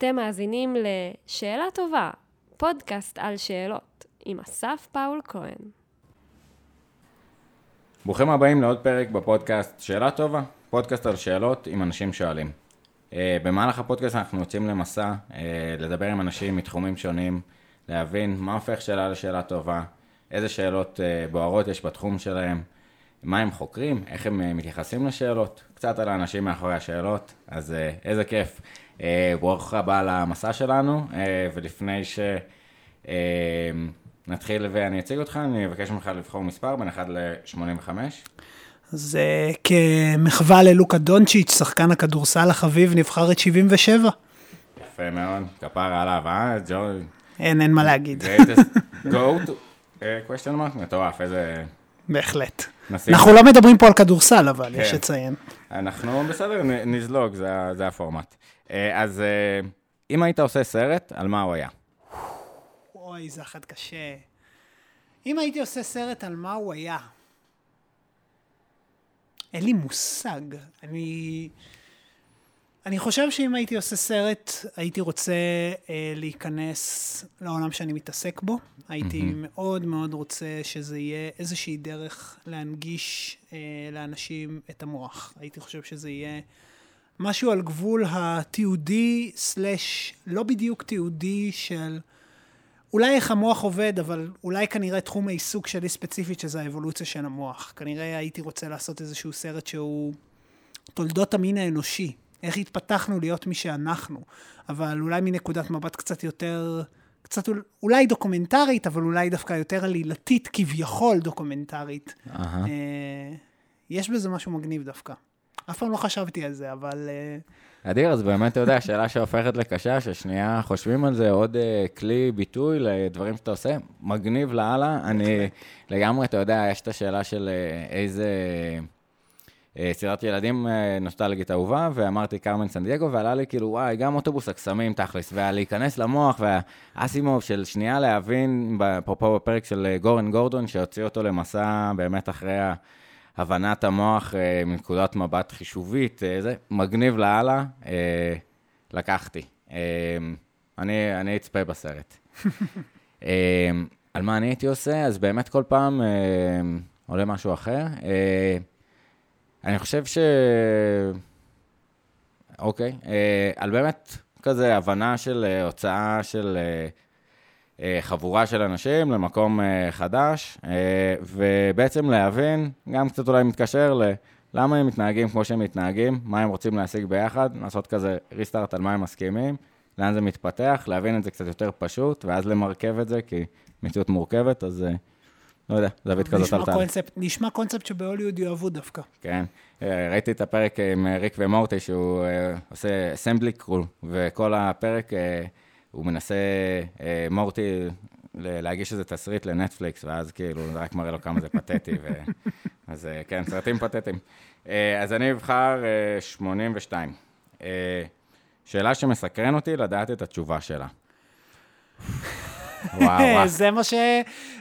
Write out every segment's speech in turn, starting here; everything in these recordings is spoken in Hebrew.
אתם מאזינים ל"שאלה טובה", פודקאסט על שאלות, עם אסף פאול כהן. ברוכים הבאים לעוד פרק בפודקאסט שאלה טובה, פודקאסט על שאלות עם אנשים שואלים. Uh, במהלך הפודקאסט אנחנו יוצאים למסע, uh, לדבר עם אנשים מתחומים שונים, להבין מה הופך שאלה לשאלה טובה, איזה שאלות uh, בוערות יש בתחום שלהם, מה הם חוקרים, איך הם מתייחסים לשאלות, קצת על האנשים מאחורי השאלות, אז איזה כיף. Uh, ברוך הבא למסע שלנו, uh, ולפני שנתחיל uh, ואני אציג אותך, אני אבקש ממך לבחור מספר בין 1 ל-85. אז uh, כמחווה ללוקה דונצ'יץ', שחקן הכדורסל החביב, נבחר את 77. יפה מאוד, כפרה עליו, אה? ג'ו... אין, אין מה להגיד. go to... question mark? מטורף, איזה... בהחלט. אנחנו לא מדברים פה על כדורסל, אבל יש כן. לציין. אנחנו בסדר, נזלוג, זה, זה הפורמט. אה, אז אה, אם היית עושה סרט, על מה הוא היה? אוי, זה אחד קשה. אם הייתי עושה סרט על מה הוא היה, אין לי מושג. אני... אני חושב שאם הייתי עושה סרט, הייתי רוצה אה, להיכנס לעולם שאני מתעסק בו. הייתי מהמם. מאוד מאוד רוצה שזה יהיה איזושהי דרך להנגיש אה, לאנשים את המוח. הייתי חושב שזה יהיה משהו על גבול התיעודי, סלאש, לא בדיוק תיעודי של... אולי איך המוח עובד, אבל אולי כנראה תחום העיסוק שלי ספציפית, שזה האבולוציה של המוח. כנראה הייתי רוצה לעשות איזשהו סרט שהוא תולדות המין האנושי. איך התפתחנו להיות מי שאנחנו. אבל אולי מנקודת מבט קצת יותר, קצת אול- אולי דוקומנטרית, אבל אולי דווקא יותר עלילתית, כביכול דוקומנטרית. אהה. אה, יש בזה משהו מגניב דווקא. אף פעם לא חשבתי על זה, אבל... אה, אדיר, אז באמת, אתה יודע, שאלה שהופכת לקשה, ששנייה חושבים על זה, עוד אה, כלי ביטוי לדברים שאתה עושה, מגניב לאללה. אני לגמרי, אתה יודע, יש את השאלה של אה, איזה אה, סדרת ילדים אה, נוסטלגית אהובה, ואמרתי קרמן סן דייגו, ועלה לי כאילו, וואי, גם אוטובוס הקסמים תכלס, ולהיכנס למוח, והאסימוב של שנייה להבין, אפרופו בפרק של אה, גורן גורדון, שהוציא אותו למסע באמת אחרי ה... הבנת המוח אה, מנקודת מבט חישובית, אה, זה מגניב לאללה, אה, לקחתי. אה, אני, אני אצפה בסרט. אה, על מה אני הייתי עושה? אז באמת כל פעם אה, עולה משהו אחר. אה, אני חושב ש... אוקיי, אה, על באמת כזה הבנה של אה, הוצאה של אה, חבורה של אנשים למקום אה, חדש, אה, ובעצם להבין, גם קצת אולי מתקשר ל... למה הם מתנהגים כמו שהם מתנהגים, מה הם רוצים להשיג ביחד, לעשות כזה ריסטארט על מה הם מסכימים, לאן זה מתפתח, להבין את זה קצת יותר פשוט, ואז למרכב את זה, כי מציאות מורכבת, אז אה, לא יודע, זווית כזאת נשמע עלתה. נשמע קונספט שבהוליווד יאהבו דווקא. כן, אה, ראיתי את הפרק עם אה, ריק ומורטי, שהוא אה, עושה אסמבלי קרול, וכל הפרק אה, הוא מנסה, אה, מורטי, להגיש איזה תסריט לנטפליקס, ואז כאילו, זה רק מראה לו כמה זה פתטי, ו... אז אה, כן, סרטים פתטיים. אה, אז אני אבחר אה, 82. אה, שאלה שמסקרן אותי, לדעת את התשובה שלה. וואו, וואו. זה מה ש...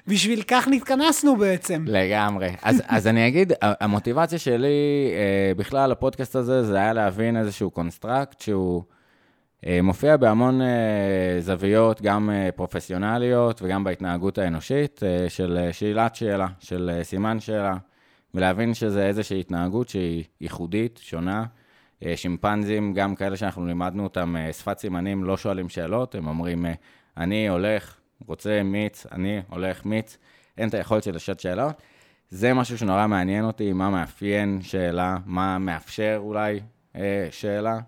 בשביל כך נתכנסנו בעצם. לגמרי. אז, אז אני אגיד, המוטיבציה שלי אה, בכלל לפודקאסט הזה, זה היה להבין איזשהו construct שהוא מופיע בהמון אה, זוויות, גם אה, פרופסיונליות וגם בהתנהגות האנושית, אה, של אה, שאלת שאלה, של אה, סימן שאלה, ולהבין שזה איזושהי התנהגות שהיא ייחודית, שונה. אה, שימפנזים, גם כאלה שאנחנו לימדנו אותם, אה, שפת סימנים, לא שואלים שאלות, הם אומרים, אה, אני הולך, רוצה מיץ, אני הולך מיץ, אין את היכולת של לשאול שאלות. זה משהו שנורא מעניין אותי, מה מאפיין שאלה, מה מאפשר אולי אה, שאלה, אה,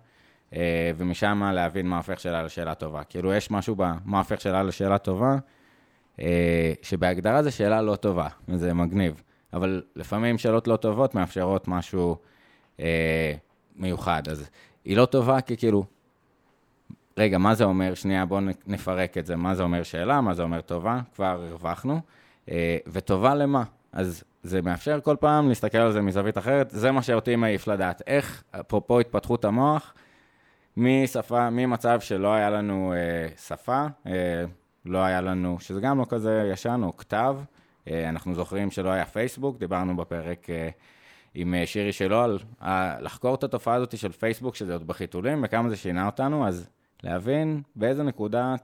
ומשם להבין מה הופך שאלה לשאלה טובה. כאילו, יש משהו במה הופך שאלה לשאלה טובה, אה, שבהגדרה זו שאלה לא טובה, וזה מגניב. אבל לפעמים שאלות לא טובות מאפשרות משהו אה, מיוחד. אז היא לא טובה כי כאילו, רגע, מה זה אומר? שנייה, בואו נפרק את זה. מה זה אומר שאלה, מה זה אומר טובה? כבר הרווחנו. אה, וטובה למה? אז זה מאפשר כל פעם להסתכל על זה מזווית אחרת. זה מה שאותי מעיף לדעת. איך, אפרופו התפתחות המוח, משפה, ממצב שלא היה לנו אה, שפה, אה, לא היה לנו, שזה גם לא כזה ישן, או כתב. אה, אנחנו זוכרים שלא היה פייסבוק, דיברנו בפרק אה, עם אה, שירי שלו על אה, לחקור את התופעה הזאת של פייסבוק, שזה עוד בחיתולים, וכמה זה שינה אותנו, אז להבין באיזה נקודה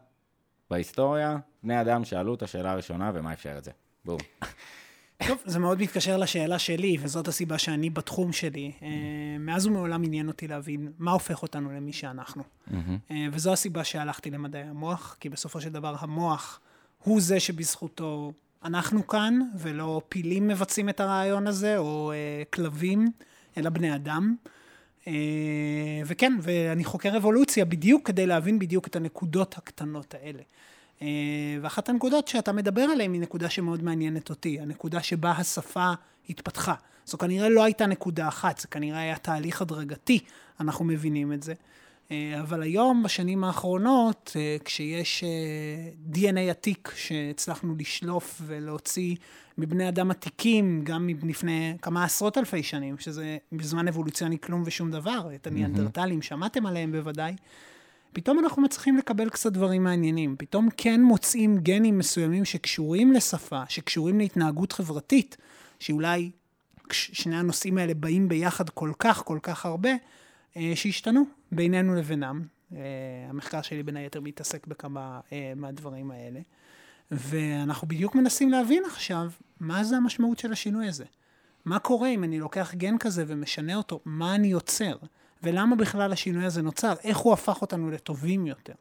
בהיסטוריה בני אדם שאלו את השאלה הראשונה ומה אפשר את זה. בואו. טוב, זה מאוד מתקשר לשאלה שלי, וזאת הסיבה שאני בתחום שלי. אה, מאז ומעולם עניין אותי להבין מה הופך אותנו למי שאנחנו. אה, וזו הסיבה שהלכתי למדעי המוח, כי בסופו של דבר המוח הוא זה שבזכותו אנחנו כאן, ולא פילים מבצעים את הרעיון הזה, או אה, כלבים, אלא בני אדם. וכן, ואני חוקר אבולוציה בדיוק כדי להבין בדיוק את הנקודות הקטנות האלה. אה, ואחת הנקודות שאתה מדבר עליהן היא נקודה שמאוד מעניינת אותי, הנקודה שבה השפה התפתחה. זו כנראה לא הייתה נקודה אחת, זה כנראה היה תהליך הדרגתי, אנחנו מבינים את זה. אה, אבל היום, בשנים האחרונות, אה, כשיש DNA עתיק שהצלחנו לשלוף ולהוציא מבני אדם עתיקים, גם מלפני כמה עשרות אלפי שנים, שזה בזמן אבולוציוני כלום ושום דבר, את הניאנדרטלים, שמעתם עליהם בוודאי. פתאום אנחנו מצליחים לקבל קצת דברים מעניינים. פתאום כן מוצאים גנים מסוימים שקשורים לשפה, שקשורים להתנהגות חברתית, שאולי שני הנושאים האלה באים ביחד כל כך, כל כך הרבה, אה, שהשתנו בינינו לבינם. אה, המחקר שלי בין היתר מתעסק בכמה אה, מהדברים האלה. ואנחנו בדיוק מנסים להבין עכשיו מה זה המשמעות של השינוי הזה. מה קורה אם אני לוקח גן כזה ומשנה אותו, מה אני יוצר? ולמה בכלל השינוי הזה נוצר, איך הוא הפך אותנו לטובים יותר.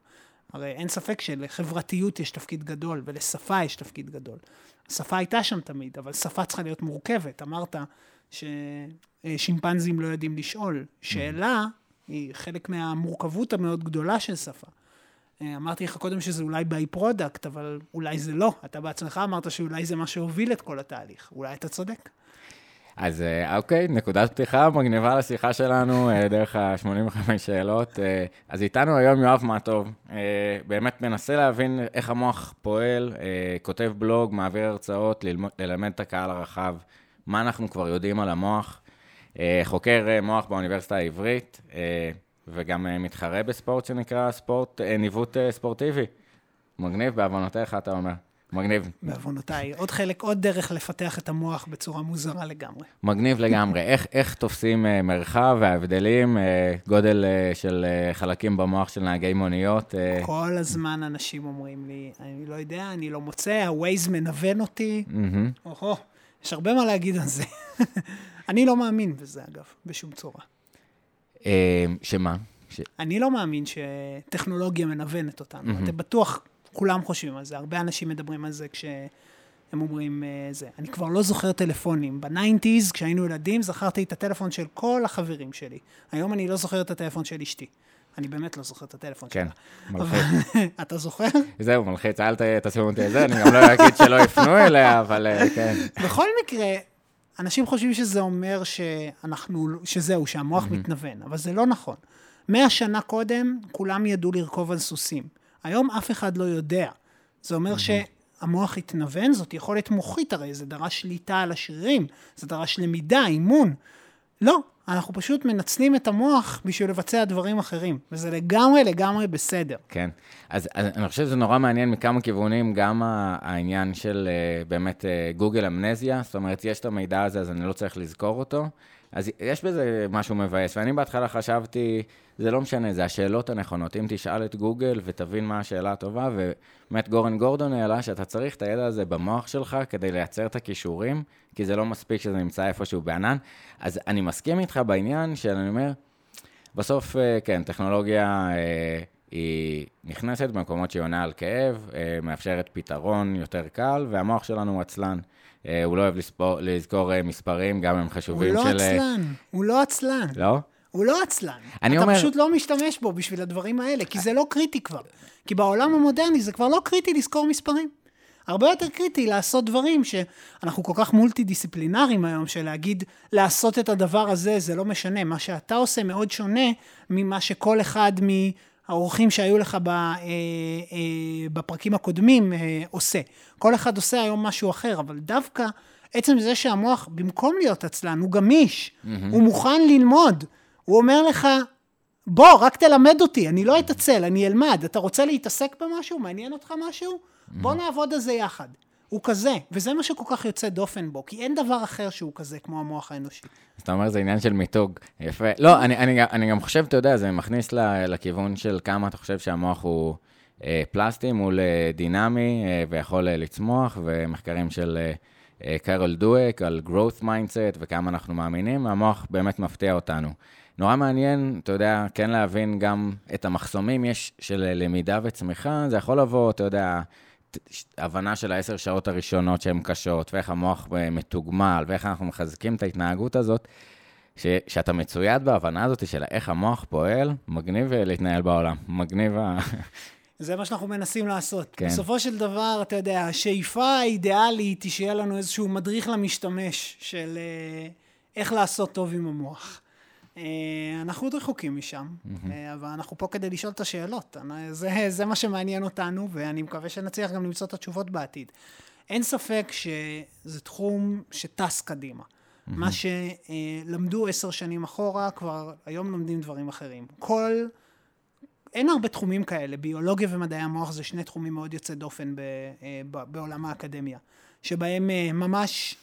הרי אין ספק שלחברתיות יש תפקיד גדול ולשפה יש תפקיד גדול. השפה הייתה שם תמיד, אבל שפה צריכה להיות מורכבת. אמרת ששימפנזים לא יודעים לשאול. שאלה היא חלק מהמורכבות המאוד גדולה של שפה. אמרתי לך קודם שזה אולי byproduct, אבל אולי זה לא. אתה בעצמך אמרת שאולי זה מה שהוביל את כל התהליך. אולי אתה צודק. אז אה, אוקיי, נקודת פתיחה מגניבה לשיחה שלנו, אה, דרך ה-85 שאלות. אה, אז איתנו היום יואב מעטוב, באמת מנסה להבין איך המוח פועל, כותב בלוג, מעביר הרצאות, ללמוד, ללמד את הקהל הרחב, מה אנחנו כבר יודעים על המוח, חוקר מוח באוניברסיטה העברית, וגם מתחרה בספורט שנקרא ספורט, ניווט ספורטיבי. מגניב, בעוונותיך, אתה אומר. מגניב. בעוונותיי. עוד חלק, עוד דרך לפתח את המוח בצורה מוזרה לגמרי. מגניב לגמרי. איך, איך תופסים uh, מרחב וההבדלים, uh, גודל uh, של uh, חלקים במוח של נהגי מוניות? Uh... כל הזמן אנשים אומרים לי, אני לא יודע, אני לא מוצא, ה-Waze מנוון אותי. Mm-hmm. או יש הרבה מה להגיד על זה. אני לא מאמין בזה, אגב, בשום צורה. Uh, שמה? ש... אני לא מאמין שטכנולוגיה מנוונת אותנו. Mm-hmm. אתם בטוח כולם חושבים על זה, הרבה אנשים מדברים על זה כשהם אומרים uh, זה. אני כבר לא זוכר טלפונים. בניינטיז, כשהיינו ילדים, זכרתי את הטלפון של כל החברים שלי. היום אני לא זוכר את הטלפון של אשתי. אני באמת לא זוכר את הטלפון כן, שלה. כן, מלחיץ. אתה זוכר? זהו, מלחיץ, אל תשימו אותי על זה, אני גם לא אגיד שלא יפנו אליה, אבל אה, כן. בכל מקרה, אנשים חושבים שזה אומר שאנחנו, שזהו, שהמוח מתנוון, אבל זה לא נכון. מאה שנה קודם, כולם ידעו לרכוב על סוסים. היום אף אחד לא יודע. זה אומר mm-hmm. שהמוח התנוון, זאת יכולת מוחית הרי, זה דרש שליטה על השרירים, זה דרש למידה, אימון. לא, אנחנו פשוט מנצלים את המוח בשביל לבצע דברים אחרים, וזה לגמרי לגמרי בסדר. כן, אז, אז אני חושב שזה נורא מעניין מכמה כיוונים, גם העניין של uh, באמת uh, גוגל אמנזיה, זאת אומרת, יש את המידע הזה, אז אני לא צריך לזכור אותו. אז יש בזה משהו מבאס, ואני בהתחלה חשבתי, זה לא משנה, זה השאלות הנכונות. אם תשאל את גוגל ותבין מה השאלה הטובה, ובאמת גורן גורדון העלה שאתה צריך את הידע הזה במוח שלך כדי לייצר את הכישורים, כי זה לא מספיק שזה נמצא איפשהו בענן. אז אני מסכים איתך בעניין שאני אומר, בסוף, אה, כן, טכנולוגיה אה, היא נכנסת במקומות שהיא עונה על כאב, אה, מאפשרת פתרון יותר קל, והמוח שלנו עצלן. הוא לא אוהב לספור, לזכור מספרים, גם הם חשובים הוא לא של... הוא לא עצלן, הוא לא עצלן. לא? הוא לא עצלן. אני אתה אומר... פשוט לא משתמש בו בשביל הדברים האלה, כי זה לא קריטי כבר. כי בעולם המודרני זה כבר לא קריטי לזכור מספרים. הרבה יותר קריטי לעשות דברים שאנחנו כל כך מולטי דיסציפלינריים היום, שלהגיד לעשות את הדבר הזה, זה לא משנה. מה שאתה עושה מאוד שונה ממה שכל אחד מהאורחים שהיו לך אה, אה, בפרקים הקודמים אה, עושה. כל אחד עושה היום משהו אחר, אבל דווקא עצם זה שהמוח, במקום להיות עצלן, הוא גמיש, mm-hmm. הוא מוכן ללמוד. הוא אומר לך, בוא, רק תלמד אותי, אני לא אתעצל, אני אלמד. אתה רוצה להתעסק במשהו? מעניין אותך משהו? בוא נעבוד על זה יחד. הוא כזה, וזה מה שכל כך יוצא דופן בו, כי אין דבר אחר שהוא כזה כמו המוח האנושי. אז אתה אומר, זה עניין של מיתוג. יפה. לא, אני, אני, אני גם חושב, אתה יודע, זה מכניס לכיוון של כמה אתה חושב שהמוח הוא אה, פלסטי מול אה, דינמי, אה, ויכול אה, לצמוח, ומחקרים של אה, אה, קארול דואק על growth mindset, וכמה אנחנו מאמינים, המוח באמת מפתיע אותנו. נורא מעניין, אתה יודע, כן להבין גם את המחסומים יש של למידה וצמיחה, זה יכול לבוא, אתה יודע, הבנה של העשר שעות הראשונות שהן קשות, ואיך המוח אה, מתוגמל, ואיך אנחנו מחזקים את ההתנהגות הזאת. ש- שאתה מצויד בהבנה הזאת של איך המוח פועל, מגניב אה, להתנהל בעולם. מגניב ה... זה מה שאנחנו מנסים לעשות. כן. בסופו של דבר, אתה יודע, השאיפה האידיאלית היא שיהיה לנו איזשהו מדריך למשתמש של אה, איך לעשות טוב עם המוח. אה, אנחנו עוד רחוקים משם, אה, אבל אנחנו פה כדי לשאול את השאלות. זה, זה מה שמעניין אותנו, ואני מקווה שנצליח גם למצוא את התשובות בעתיד. אין ספק שזה תחום שטס קדימה. מה שלמדו עשר שנים אחורה, כבר היום לומדים דברים אחרים. כל... אין הרבה תחומים כאלה, ביולוגיה ומדעי המוח זה שני תחומים מאוד יוצאי דופן ב, אה, ב, בעולם האקדמיה, שבהם ממש,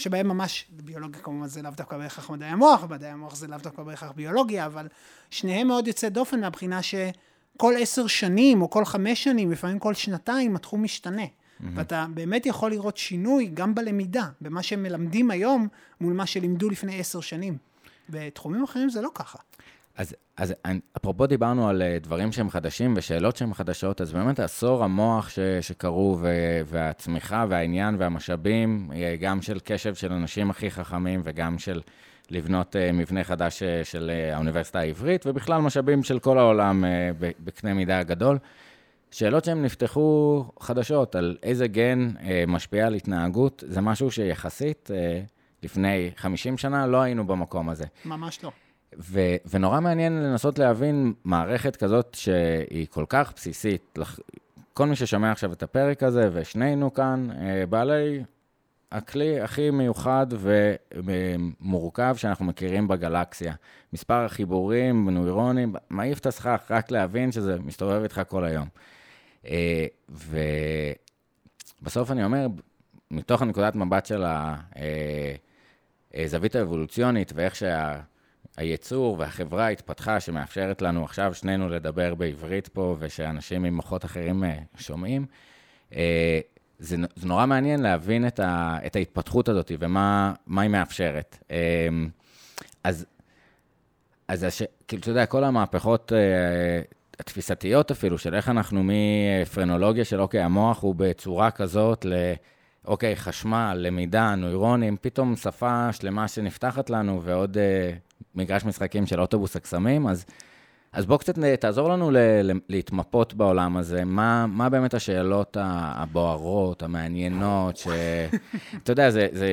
שבהם ממש, ביולוגיה כמובן זה לאו דווקא בהכרח מדעי המוח, ומדעי המוח זה לאו דווקא בהכרח ביולוגיה, אבל שניהם מאוד יוצאי דופן מהבחינה שכל עשר שנים או כל חמש שנים, לפעמים כל שנתיים, התחום משתנה. Mm-hmm. ואתה באמת יכול לראות שינוי גם בלמידה, במה שהם מלמדים היום מול מה שלימדו לפני עשר שנים. בתחומים אחרים זה לא ככה. אז, אז אפרופו דיברנו על אה, דברים שהם חדשים ושאלות שהן חדשות, אז באמת עשור המוח ש, שקרו ו, והצמיחה והעניין והמשאבים, אה, גם של קשב של אנשים הכי חכמים וגם של לבנות אה, מבנה חדש של האוניברסיטה העברית, ובכלל משאבים של כל העולם בקנה מידה גדול. שאלות שהן נפתחו חדשות על איזה גן משפיע על התנהגות, זה משהו שיחסית לפני 50 שנה לא היינו במקום הזה. ממש לא. ו- ונורא מעניין לנסות להבין מערכת כזאת שהיא כל כך בסיסית. לח- כל מי ששומע עכשיו את הפרק הזה, ושנינו כאן, אה, בעלי הכלי הכי מיוחד ומורכב שאנחנו מכירים בגלקסיה. מספר החיבורים, נוירונים, מעיף את הסכך, רק להבין שזה מסתובב איתך כל היום. אה, ובסוף אני אומר, מתוך הנקודת מבט של הזווית האבולוציונית ואיך שה... היצור והחברה התפתחה, שמאפשרת לנו עכשיו שנינו לדבר בעברית פה, ושאנשים עם מוחות אחרים אה, שומעים. אה, זה, זה נורא מעניין להבין את, ה, את ההתפתחות הזאת ומה מה היא מאפשרת. אה, אז, אז הש, כאילו, אתה יודע, כל המהפכות התפיסתיות אפילו, של איך אנחנו מפרנולוגיה של אוקיי, המוח הוא בצורה כזאת ל... אוקיי, חשמל, למידה, נוירונים, פתאום שפה שלמה שנפתחת לנו ועוד אה, מגרש משחקים של אוטובוס הקסמים, אז, אז בוא קצת אה, תעזור לנו ל, ל, להתמפות בעולם הזה. מה, מה באמת השאלות הבוערות, המעניינות, ש... אתה יודע, זה, זה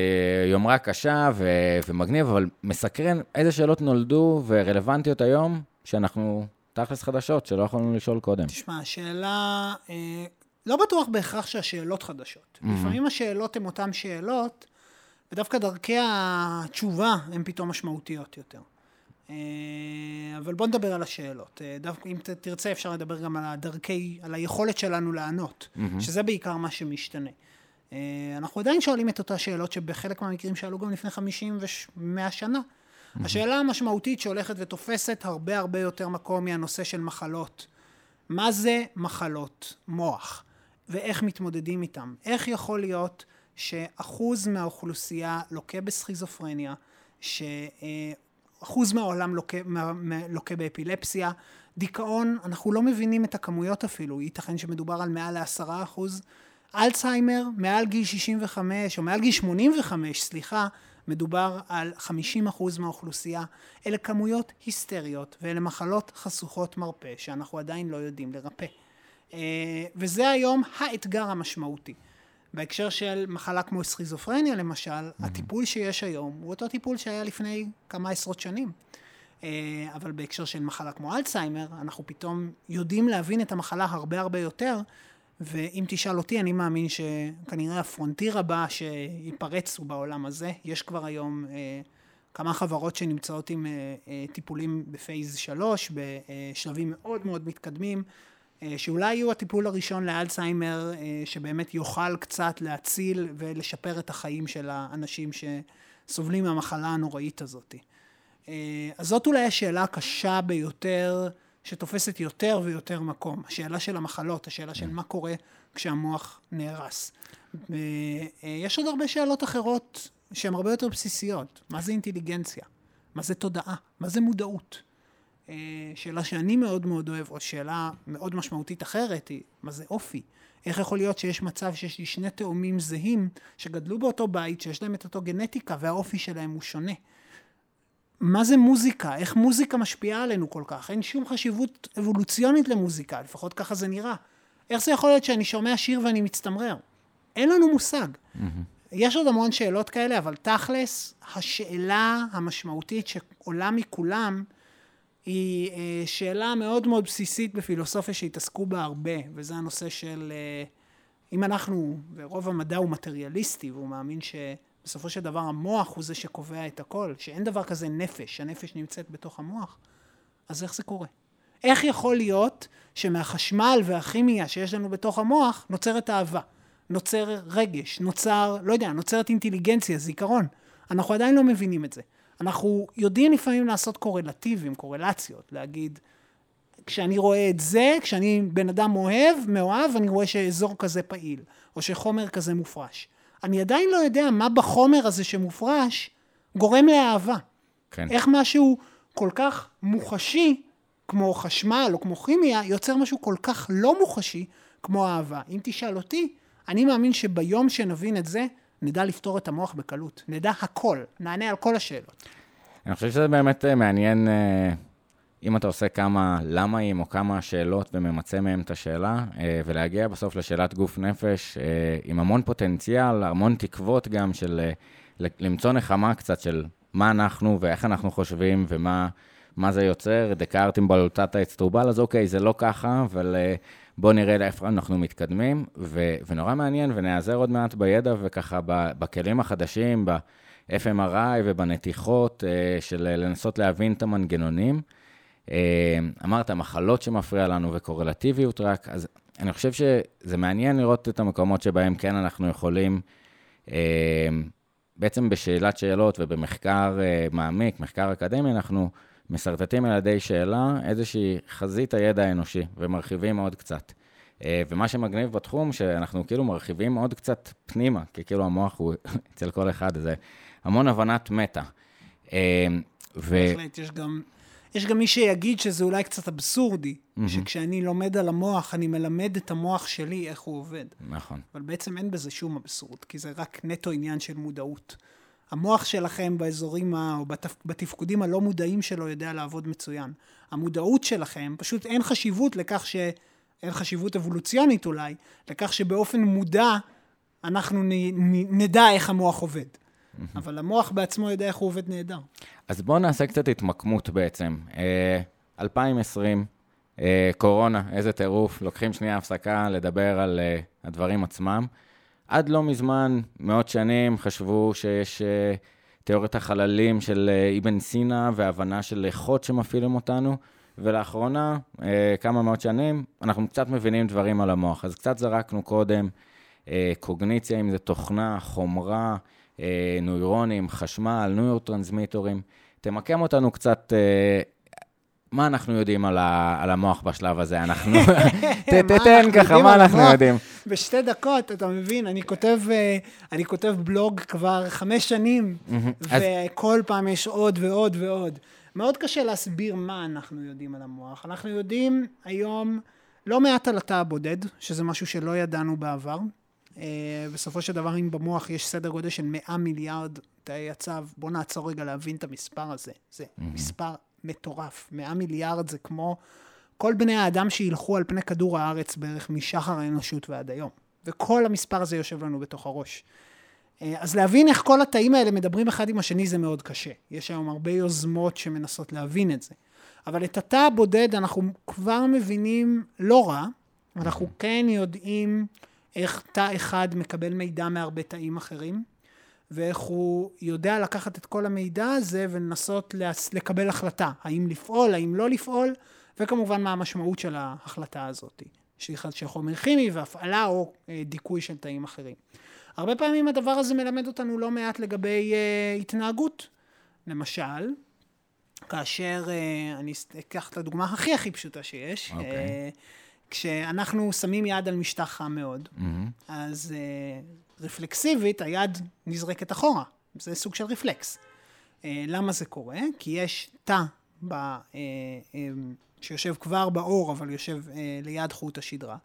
יומרה קשה ו, ומגניב, אבל מסקרן איזה שאלות נולדו ורלוונטיות היום, שאנחנו תכלס חדשות, שלא יכולנו לשאול קודם. תשמע, השאלה, אה, לא בטוח בהכרח שהשאלות חדשות. Mm-hmm. לפעמים השאלות הן אותן שאלות, ודווקא דרכי התשובה הן פתאום משמעותיות יותר. אה, אבל בוא נדבר על השאלות. אה, דווקא אם תרצה אפשר לדבר גם על הדרכי, על היכולת שלנו לענות, mm-hmm. שזה בעיקר מה שמשתנה. אה, אנחנו עדיין שואלים את אותה שאלות שבחלק מהמקרים שאלו גם לפני 50 ו-100 שנה. Mm-hmm. השאלה המשמעותית שהולכת ותופסת הרבה הרבה יותר מקום מהנושא של מחלות. מה זה מחלות מוח ואיך מתמודדים איתם? איך יכול להיות שאחוז מהאוכלוסייה לוקה בסכיזופרניה, שאחוז מהעולם לוקה, לוקה באפילפסיה, דיכאון, אנחנו לא מבינים את הכמויות אפילו, ייתכן שמדובר על מעל לעשרה אחוז. אלצהיימר, מעל גיל 65, או מעל גיל 85, סליחה, מדובר על 50% מהאוכלוסייה. אלה כמויות היסטריות, ואלה מחלות חשוכות מרפא, שאנחנו עדיין לא יודעים לרפא. אה, וזה היום האתגר המשמעותי. בהקשר של מחלה כמו סכיזופרניה למשל, mm-hmm. הטיפול שיש היום הוא אותו טיפול שהיה לפני כמה עשרות שנים. אה, אבל בהקשר של מחלה כמו אלצהיימר, אנחנו פתאום יודעים להבין את המחלה הרבה הרבה יותר, ואם תשאל אותי, אני מאמין שכנראה הפרונטיר הבא שיפרץ הוא בעולם הזה. יש כבר היום אה, כמה חברות שנמצאות עם אה, אה, טיפולים בפייז 3, בשלבים מאוד מאוד מתקדמים, שאולי יהיו הטיפול הראשון לאלצהיימר, אה, שבאמת יוכל קצת להציל ולשפר את החיים של האנשים שסובלים מהמחלה הנוראית הזאת. אה, אז זאת אולי השאלה הקשה ביותר, שתופסת יותר ויותר מקום. השאלה של המחלות, השאלה של מה קורה כשהמוח נהרס. יש עוד הרבה שאלות אחרות שהן הרבה יותר בסיסיות. מה זה אינטליגנציה? מה זה תודעה? מה זה מודעות? אה, שאלה שאני מאוד מאוד אוהב, או שאלה מאוד משמעותית אחרת, היא מה זה אופי? איך יכול להיות שיש מצב שיש לי שני תאומים זהים שגדלו באותו בית, שיש להם את אותו גנטיקה והאופי שלהם הוא שונה? מה זה מוזיקה? איך מוזיקה משפיעה עלינו כל כך? אין שום חשיבות אבולוציונית למוזיקה, לפחות ככה זה נראה. איך זה יכול להיות שאני שומע שיר ואני מצטמרר? אין לנו מושג. Mm-hmm. יש עוד המון שאלות כאלה, אבל תכלס, השאלה המשמעותית שעולה מכולם, היא אה, שאלה מאוד מאוד בסיסית בפילוסופיה שהתעסקו בה הרבה, וזה הנושא של אה, אם אנחנו, ורוב המדע הוא מטריאליסטי, והוא מאמין שבסופו של דבר המוח הוא זה שקובע את הכל, שאין דבר כזה נפש, הנפש נמצאת בתוך המוח, אז איך זה קורה? איך יכול להיות שמהחשמל והכימיה שיש לנו בתוך המוח נוצרת אהבה, נוצר רגש, נוצר, לא יודע, נוצרת אינטליגנציה, זיכרון. אנחנו עדיין לא מבינים את זה. אנחנו יודעים לפעמים לעשות קורלטיבים, קורלציות, להגיד, כשאני רואה את זה, כשאני בן אדם אוהב, מאוהב, אני רואה שאזור כזה פעיל, או שחומר כזה מופרש. אני עדיין לא יודע מה בחומר הזה שמופרש גורם לאהבה. כן. איך משהו כל כך מוחשי, כמו חשמל או כמו כימיה, יוצר משהו כל כך לא מוחשי כמו אהבה. אם תשאל אותי, אני מאמין שביום שנבין את זה, נדע לפתור את המוח בקלות. נדע הכל, נענה על כל השאלות. אני חושב שזה באמת אה, מעניין, אה, אם אתה עושה כמה למהים או כמה שאלות וממצה מהם את השאלה, אה, ולהגיע בסוף לשאלת גוף נפש עם המון פוטנציאל, המון תקוות גם של למצוא נחמה קצת של מה אנחנו ואיך אנחנו חושבים ומה מה זה יוצר. דקארט עם בלוטת האצטרובל, אז אוקיי, זה לא ככה, אבל... בואו נראה לאיפה אנחנו מתקדמים, ו, ונורא מעניין, ונעזר עוד מעט בידע וככה בכלים החדשים, ב-FMRI ובנתיחות אה, של לנסות להבין את המנגנונים. אה, אמרת, מחלות שמפריע לנו וקורלטיביות רק, אז אני חושב שזה מעניין לראות את המקומות שבהם כן אנחנו יכולים, אה, בעצם בשאלת שאלות ובמחקר מעמיק, מחקר אקדמי, אנחנו משרטטים על ידי שאלה איזושהי חזית הידע האנושי, ומרחיבים עוד קצת. אה, ומה שמגניב בתחום, שאנחנו כאילו מרחיבים עוד קצת פנימה, כי כאילו המוח הוא אצל כל אחד, זה המון הבנת מטה. אה, ו... בהחלט, יש גם, יש גם מי שיגיד שזה אולי קצת אבסורדי, mm-hmm. שכשאני לומד על המוח, אני מלמד את המוח שלי איך הוא עובד. נכון. אבל בעצם אין בזה שום אבסורד, כי זה רק נטו עניין של מודעות. המוח שלכם באזורים, ה, או בתפ, בתפקודים הלא מודעים שלו יודע לעבוד מצוין. המודעות שלכם, פשוט אין חשיבות לכך ש... אין חשיבות אבולוציונית אולי, לכך שבאופן מודע אנחנו נ, נ, נדע איך המוח עובד. אבל המוח בעצמו יודע איך הוא עובד נהדר. אז בואו נעשה קצת התמקמות בעצם. 2020, אה, אה, קורונה, איזה טירוף, לוקחים שנייה הפסקה לדבר על אה, הדברים עצמם. עד לא מזמן, מאות שנים, חשבו שיש uh, תיאוריית החללים של uh, אבן סינה והבנה של איכות שמפעילים אותנו, ולאחרונה, uh, כמה מאות שנים, אנחנו קצת מבינים דברים על המוח. אז קצת זרקנו קודם uh, קוגניציה, אם זה תוכנה, חומרה, uh, נוירונים, חשמל, נוירוטרנסמיטורים. תמקם אותנו קצת uh, מה אנחנו יודעים על, ה, על המוח בשלב הזה? אנחנו... תתן ככה, מה אנחנו יודעים? בשתי דקות, אתה מבין, אני כותב, אה, אני כותב בלוג כבר חמש שנים, וכל פעם יש עוד ועוד ועוד. מאוד קשה להסביר מה אנחנו יודעים על המוח. אנחנו יודעים היום לא מעט על התא הבודד, שזה משהו שלא ידענו בעבר. אה, בסופו של דבר, אם במוח יש סדר גודל של 100 מיליארד תאי הצו, בואו נעצור רגע להבין את המספר הזה. זה מספר מטורף. 100 מיליארד זה כמו כל בני האדם שילכו על פני כדור הארץ בערך משחר האנושות ועד היום. וכל המספר הזה יושב לנו בתוך הראש. אה, אז להבין איך כל התאים האלה מדברים אחד עם השני זה מאוד קשה. יש היום הרבה יוזמות שמנסות להבין את זה. אבל את התא הבודד אנחנו כבר מבינים לא רע, אנחנו כן יודעים איך תא אחד מקבל מידע מהרבה תאים אחרים. ואיך הוא יודע לקחת את כל המידע הזה ולנסות לקבל החלטה, האם לפעול, האם לא לפעול, וכמובן מה המשמעות של ההחלטה הזאת, של חומר כימי והפעלה או אה, דיכוי של תאים אחרים. הרבה פעמים הדבר הזה מלמד אותנו לא מעט לגבי uh, התנהגות. למשל, כאשר, uh, אני אקח את הדוגמה הכי הכי פשוטה שיש, okay. אוקיי. uh, כשאנחנו שמים יד על משטח חם מאוד, Mm-hmm. אז uh, רפלקסיבית היד נזרקת אחורה, זה סוג של רפלקס. Uh, למה זה קורה? כי יש תא ב, uh, uh, שיושב כבר בעור, אבל יושב uh, ליד חוט השדרה,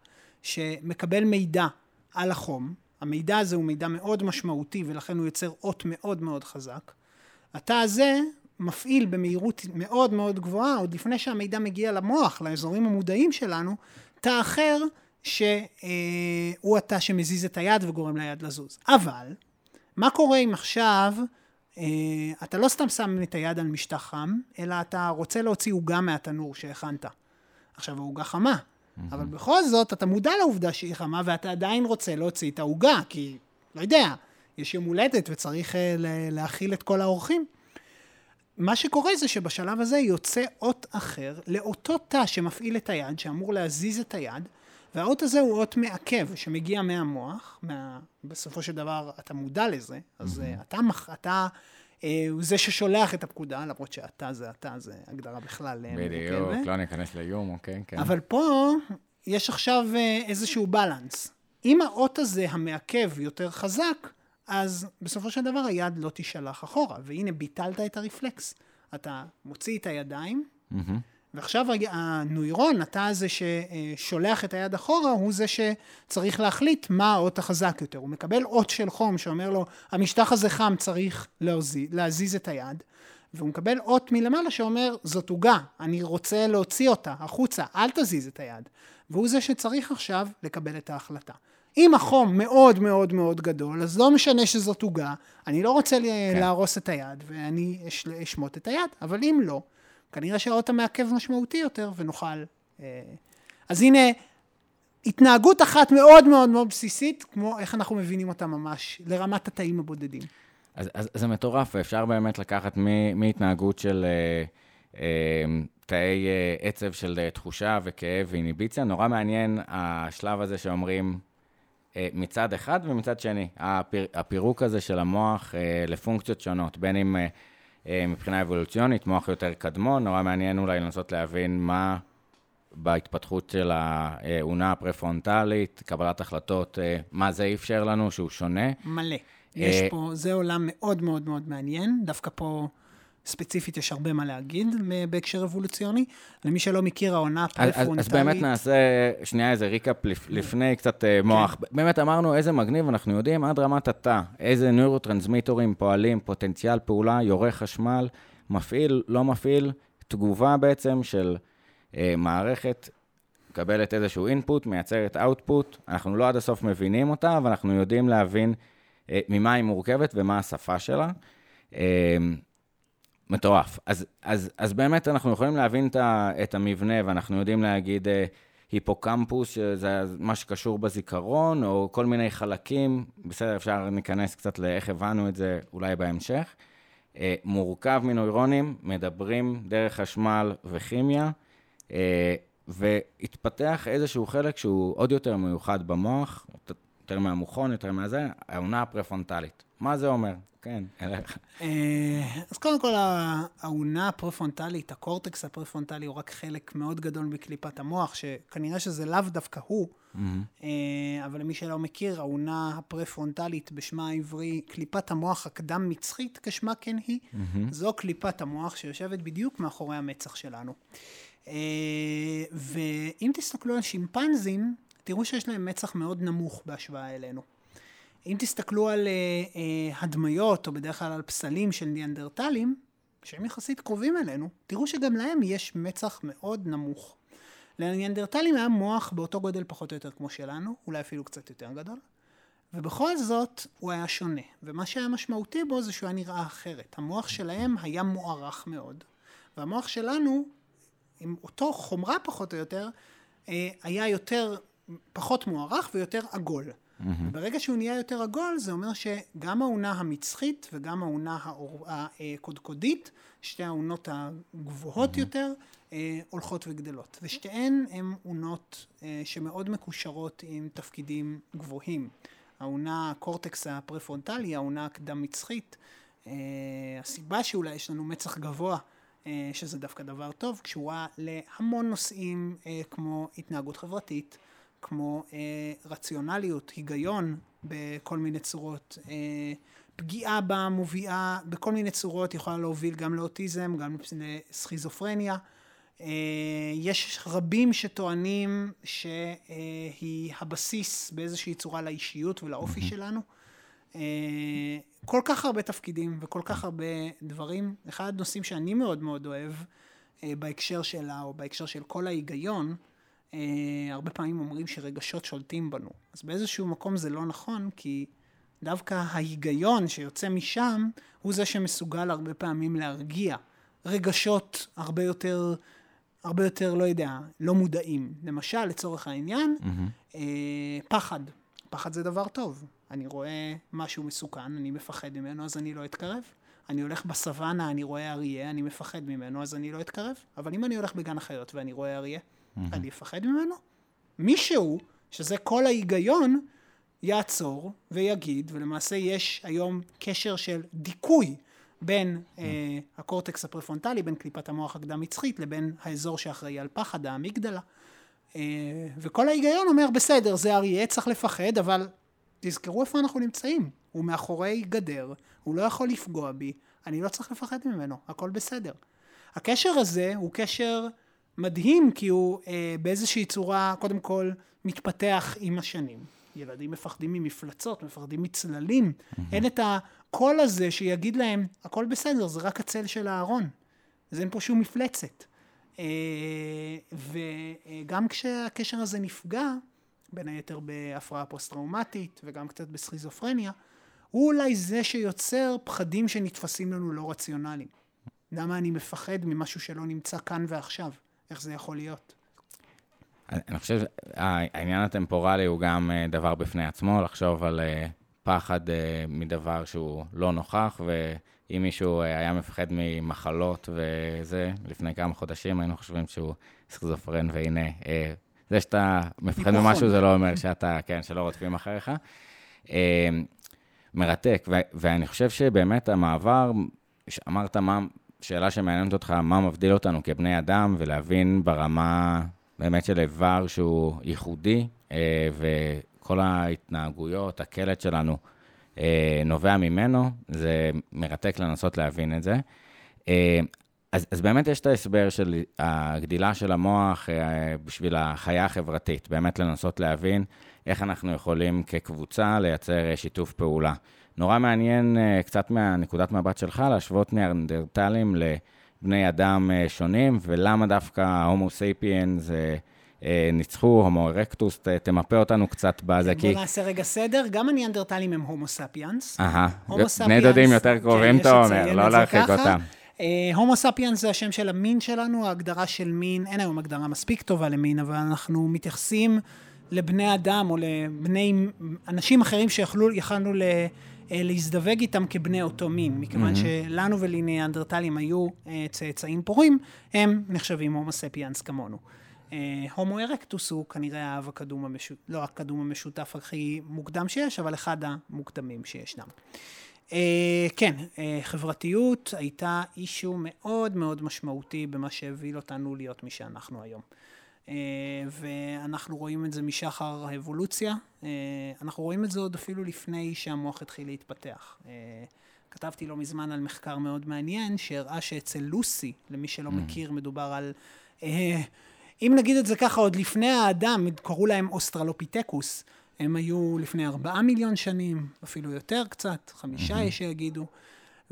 שמקבל מידע על החום, המידע הזה הוא מידע מאוד משמעותי ולכן הוא יוצר אות מאוד מאוד חזק. התא הזה מפעיל במהירות מאוד מאוד גבוהה, עוד לפני שהמידע מגיע למוח, לאזורים המודעים שלנו, תא אחר שהוא התא שמזיז את היד וגורם ליד לזוז. אבל, מה קורה אם עכשיו אתה לא סתם שם את היד על משטח חם, אלא אתה רוצה להוציא עוגה מהתנור שהכנת. עכשיו העוגה חמה, Mm-hmm. אבל בכל זאת, אתה מודע לעובדה שהיא חמה, ואתה עדיין רוצה להוציא את העוגה, כי, לא יודע, יש יום הולדת וצריך uh, להכיל את כל האורחים. מה שקורה זה שבשלב הזה יוצא אות אחר לאותו תא שמפעיל את היד, שאמור להזיז את היד, והאות הזה הוא אות מעכב שמגיע מהמוח, מה... בסופו של דבר אתה מודע לזה, אז mm-hmm. אתה, אתה אה, הוא זה ששולח את הפקודה, למרות שאתה זה אתה, זה הגדרה בכלל אה, בדיוק, לא ניכנס לאיום, אוקיי, כן. אבל פה יש עכשיו אה, איזשהו בלנס. אם האות הזה, המעכב, יותר חזק, אז בסופו של דבר היד לא תישלח אחורה, והנה ביטלת את הרפלקס. אתה מוציא את הידיים, mm-hmm. ועכשיו הנוירון, התא הזה ששולח את היד אחורה, הוא זה שצריך להחליט מה האות החזק יותר. הוא מקבל אות של חום שאומר לו, המשטח הזה חם, צריך להזיז, להזיז את היד. והוא מקבל אות מלמעלה שאומר, זאת עוגה, אני רוצה להוציא אותה החוצה, אל תזיז את היד. והוא זה שצריך עכשיו לקבל את ההחלטה. אם החום מאוד מאוד מאוד גדול, אז לא משנה שזאת עוגה, אני לא רוצה כן. להרוס את היד ואני אשמוט את היד, אבל אם לא, כנראה שהאות המעכב משמעותי יותר, ונוכל... אה, אז הנה, התנהגות אחת מאוד מאוד מאוד בסיסית, כמו איך אנחנו מבינים אותה ממש, לרמת התאים הבודדים. אז, אז זה מטורף, ואפשר באמת לקחת מהתנהגות של אה, אה, תאי אה, עצב של אה, תחושה וכאב ואיניביציה. נורא מעניין השלב הזה שאומרים אה, מצד אחד ומצד שני, הפיר, הפירוק הזה של המוח אה, לפונקציות שונות, בין אם... אה, מבחינה אבולוציונית, מוח יותר קדמון, נורא מעניין אולי לנסות להבין מה בהתפתחות של האונה הפרפרונטלית, קבלת החלטות, אה, מה זה אפשר לנו שהוא שונה. מלא. יש אה, פה, זה עולם מאוד מאוד מאוד מעניין, דווקא פה... ספציפית יש הרבה מה להגיד בהקשר אבולוציוני. למי שלא מכיר, האונה הפרפרונטלית... אז, אז באמת נעשה שנייה איזה recap לפ, לפני קצת אה, מוח. כן. באמת אמרנו איזה מגניב, אנחנו יודעים עד רמת התא, איזה נוירוטרנסמיטורים פועלים, פוטנציאל פעולה, יורה חשמל, מפעיל, לא מפעיל, תגובה בעצם של אה, מערכת, מקבלת איזשהו אינפוט, מייצרת אאוטפוט, אנחנו לא עד הסוף מבינים אותה, אבל אנחנו יודעים להבין אה, ממה היא מורכבת ומה השפה שלה. אה, מטורף. אז, אז, אז באמת אנחנו יכולים להבין את, ה, את המבנה, ואנחנו יודעים להגיד אה, היפוקמפוס, שזה מה שקשור בזיכרון, או כל מיני חלקים, בסדר, אפשר להיכנס קצת לאיך הבנו את זה אולי בהמשך. אה, מורכב מנוירונים, מדברים דרך חשמל וכימיה, אה, והתפתח איזשהו חלק שהוא עוד יותר מיוחד במוח, יותר מהמוחון, יותר מהזה, העונה הפרפונטלית. מה זה אומר? כן, אליך. אה, אז קודם כל, האונה הפרפרונטלית, הקורטקס הפרפרונטלי, הוא רק חלק מאוד גדול בקליפת המוח, שכנראה שזה לאו דווקא הוא, mm-hmm. אבל למי שלא מכיר, האונה הפרפרונטלית בשמה העברי, קליפת המוח הקדם-מצחית, כשמה כן היא, mm-hmm. זו קליפת המוח שיושבת בדיוק מאחורי המצח שלנו. אה, ואם תסתכלו על שימפנזים, תראו שיש להם מצח מאוד נמוך בהשוואה אלינו. אם תסתכלו על uh, uh, הדמיות, או בדרך כלל על פסלים של ניאנדרטלים, שהם יחסית קרובים אלינו, תראו שגם להם יש מצח מאוד נמוך. לניאנדרטלים היה מוח באותו גודל פחות או יותר כמו שלנו, אולי אפילו קצת יותר גדול, ובכל זאת הוא היה שונה. ומה שהיה משמעותי בו זה שהוא היה נראה אחרת. המוח שלהם היה מוערך מאוד, והמוח שלנו, עם אותו חומרה פחות או יותר, אה, היה יותר, פחות מוערך ויותר עגול. ברגע שהוא נהיה יותר עגול, זה אומר שגם האונה המצחית וגם האונה האור- הקודקודית, שתי האונות הגבוהות יותר, אה, הולכות וגדלות. ושתיהן הן אונות אה, שמאוד מקושרות עם תפקידים גבוהים. האונה הקורטקס הפרפרונטלי, האונה הקדם-מצחית, אה, הסיבה שאולי יש לנו מצח גבוה, אה, שזה דווקא דבר טוב, קשורה להמון נושאים אה, כמו התנהגות חברתית, כמו אה, רציונליות, היגיון בכל מיני צורות. אה, פגיעה בה מובילה בכל מיני צורות, יכולה להוביל גם לאוטיזם, גם לסכיזופרניה. אה, יש רבים שטוענים שהיא הבסיס באיזושהי צורה לאישיות ולאופי שלנו. אה, כל כך הרבה תפקידים וכל כך הרבה דברים. אחד הנושאים שאני מאוד מאוד אוהב אה, בהקשר שלה, או בהקשר של כל ההיגיון, אה, הרבה פעמים אומרים שרגשות שולטים בנו. אז באיזשהו מקום זה לא נכון, כי דווקא ההיגיון שיוצא משם, הוא זה שמסוגל הרבה פעמים להרגיע רגשות הרבה יותר, הרבה יותר, לא יודע, לא מודעים. למשל, לצורך העניין, אה, פחד. פחד זה דבר טוב. אני רואה משהו מסוכן, אני מפחד ממנו, אז אני לא אתקרב. אני הולך בסוואנה, אני רואה אריה, אני מפחד ממנו, אז אני לא אתקרב. אבל אם אני הולך בגן החיות ואני רואה אריה, אני אפחד ממנו? מישהו, שזה כל ההיגיון, יעצור ויגיד, ולמעשה יש היום קשר של דיכוי בין אה, הקורטקס הפרפרונטלי, בין קליפת המוח הקדם-מצחית, לבין האזור שאחראי על פחד, האמיגדלה. אה, וכל ההיגיון אומר, בסדר, זה אריה, צריך לפחד, אבל תזכרו איפה אנחנו נמצאים. הוא מאחורי גדר, הוא לא יכול לפגוע בי, אני לא צריך לפחד ממנו, הכל בסדר. הקשר הזה הוא קשר מדהים, כי הוא אה, באיזושהי צורה, קודם כל, מתפתח עם השנים. ילדים מפחדים ממפלצות, מפחדים מצללים. אין את הקול הזה שיגיד להם, הכל בסדר, זה רק הצל של הארון. אז אין פה שום מפלצת. אה, וגם כשהקשר הזה נפגע, בין היתר בהפרעה פוסט-טראומטית וגם קצת בסכיזופרניה, הוא אולי זה שיוצר פחדים שנתפסים לנו לא רציונליים. למה אני מפחד ממשהו שלא נמצא כאן ועכשיו? איך זה יכול להיות? אני חושב שהעניין הטמפורלי הוא גם אה, דבר בפני עצמו, לחשוב על אה, פחד אה, מדבר שהוא לא נוכח, ואם מישהו היה מפחד ממחלות וזה, לפני כמה חודשים היינו חושבים שהוא סכיזופרן, והנה, זה שאתה מפחד. ממשהו זה לא אומר שאתה, כן, שלא רודפים אחריך. מרתק, ואני חושב שבאמת המעבר, אמרת מה, שאלה שמעניינת אותך, מה מבדיל אותנו כבני אדם, ולהבין ברמה באמת של איבר שהוא ייחודי, אה, וכל ההתנהגויות, הקלט שלנו אה, נובע ממנו, זה מרתק לנסות להבין את זה. אה, אז, אז באמת יש את ההסבר של הגדילה של המוח בשביל החיה החברתית, באמת לנסות להבין איך אנחנו יכולים כקבוצה לייצר שיתוף פעולה. נורא מעניין אה, קצת מהנקודת מבט שלך להשוות ניאנדרטלים לבני אדם אה, שונים, ולמה דווקא ההומו ספיאנס אה, ניצחו, הומו ארקטוס, תמפה אותנו קצת בזה, כי... בוא נעשה רגע סדר, גם הניאנדרטלים הם הומו ספיאנס. אהה, בני דודים יותר כן, קרובים, אתה אומר, לא להרחיק. אותם. הומו ספיאנס זה השם של המין שלנו, ההגדרה של מין, אין היום הגדרה מספיק טובה למין, אבל אנחנו מתייחסים לבני אדם או לבני, אנשים אחרים שיכולנו ל... אה, להזדווג איתם כבני אותו מין, מכיוון שלנו ולניאנדרטלים היו אה, צאצאים פורים, הם נחשבים הומו ספיאנס כמונו. אה, הומו ארקטוס הוא כנראה האב הקדום המשותף, לא הקדום המשותף הכי מוקדם שיש, אבל אחד המוקדמים שישנם. אה, כן, אה, חברתיות הייתה issue מאוד מאוד משמעותי במה שהביא אותנו להיות מי שאנחנו היום. אה, ואנחנו רואים את זה משחר האבולוציה, אה, אנחנו רואים את זה עוד אפילו לפני שהמוח התחיל להתפתח. אה, כתבתי לא מזמן על מחקר מאוד מעניין, שהראה שאצל לוסי, למי שלא מכיר, מדובר על... אם נגיד את זה ככה, עוד לפני האדם, קראו להם אוסטרלופיטקוס. הם היו לפני ארבעה מיליון שנים, אפילו יותר קצת, חמישה יש שיגידו.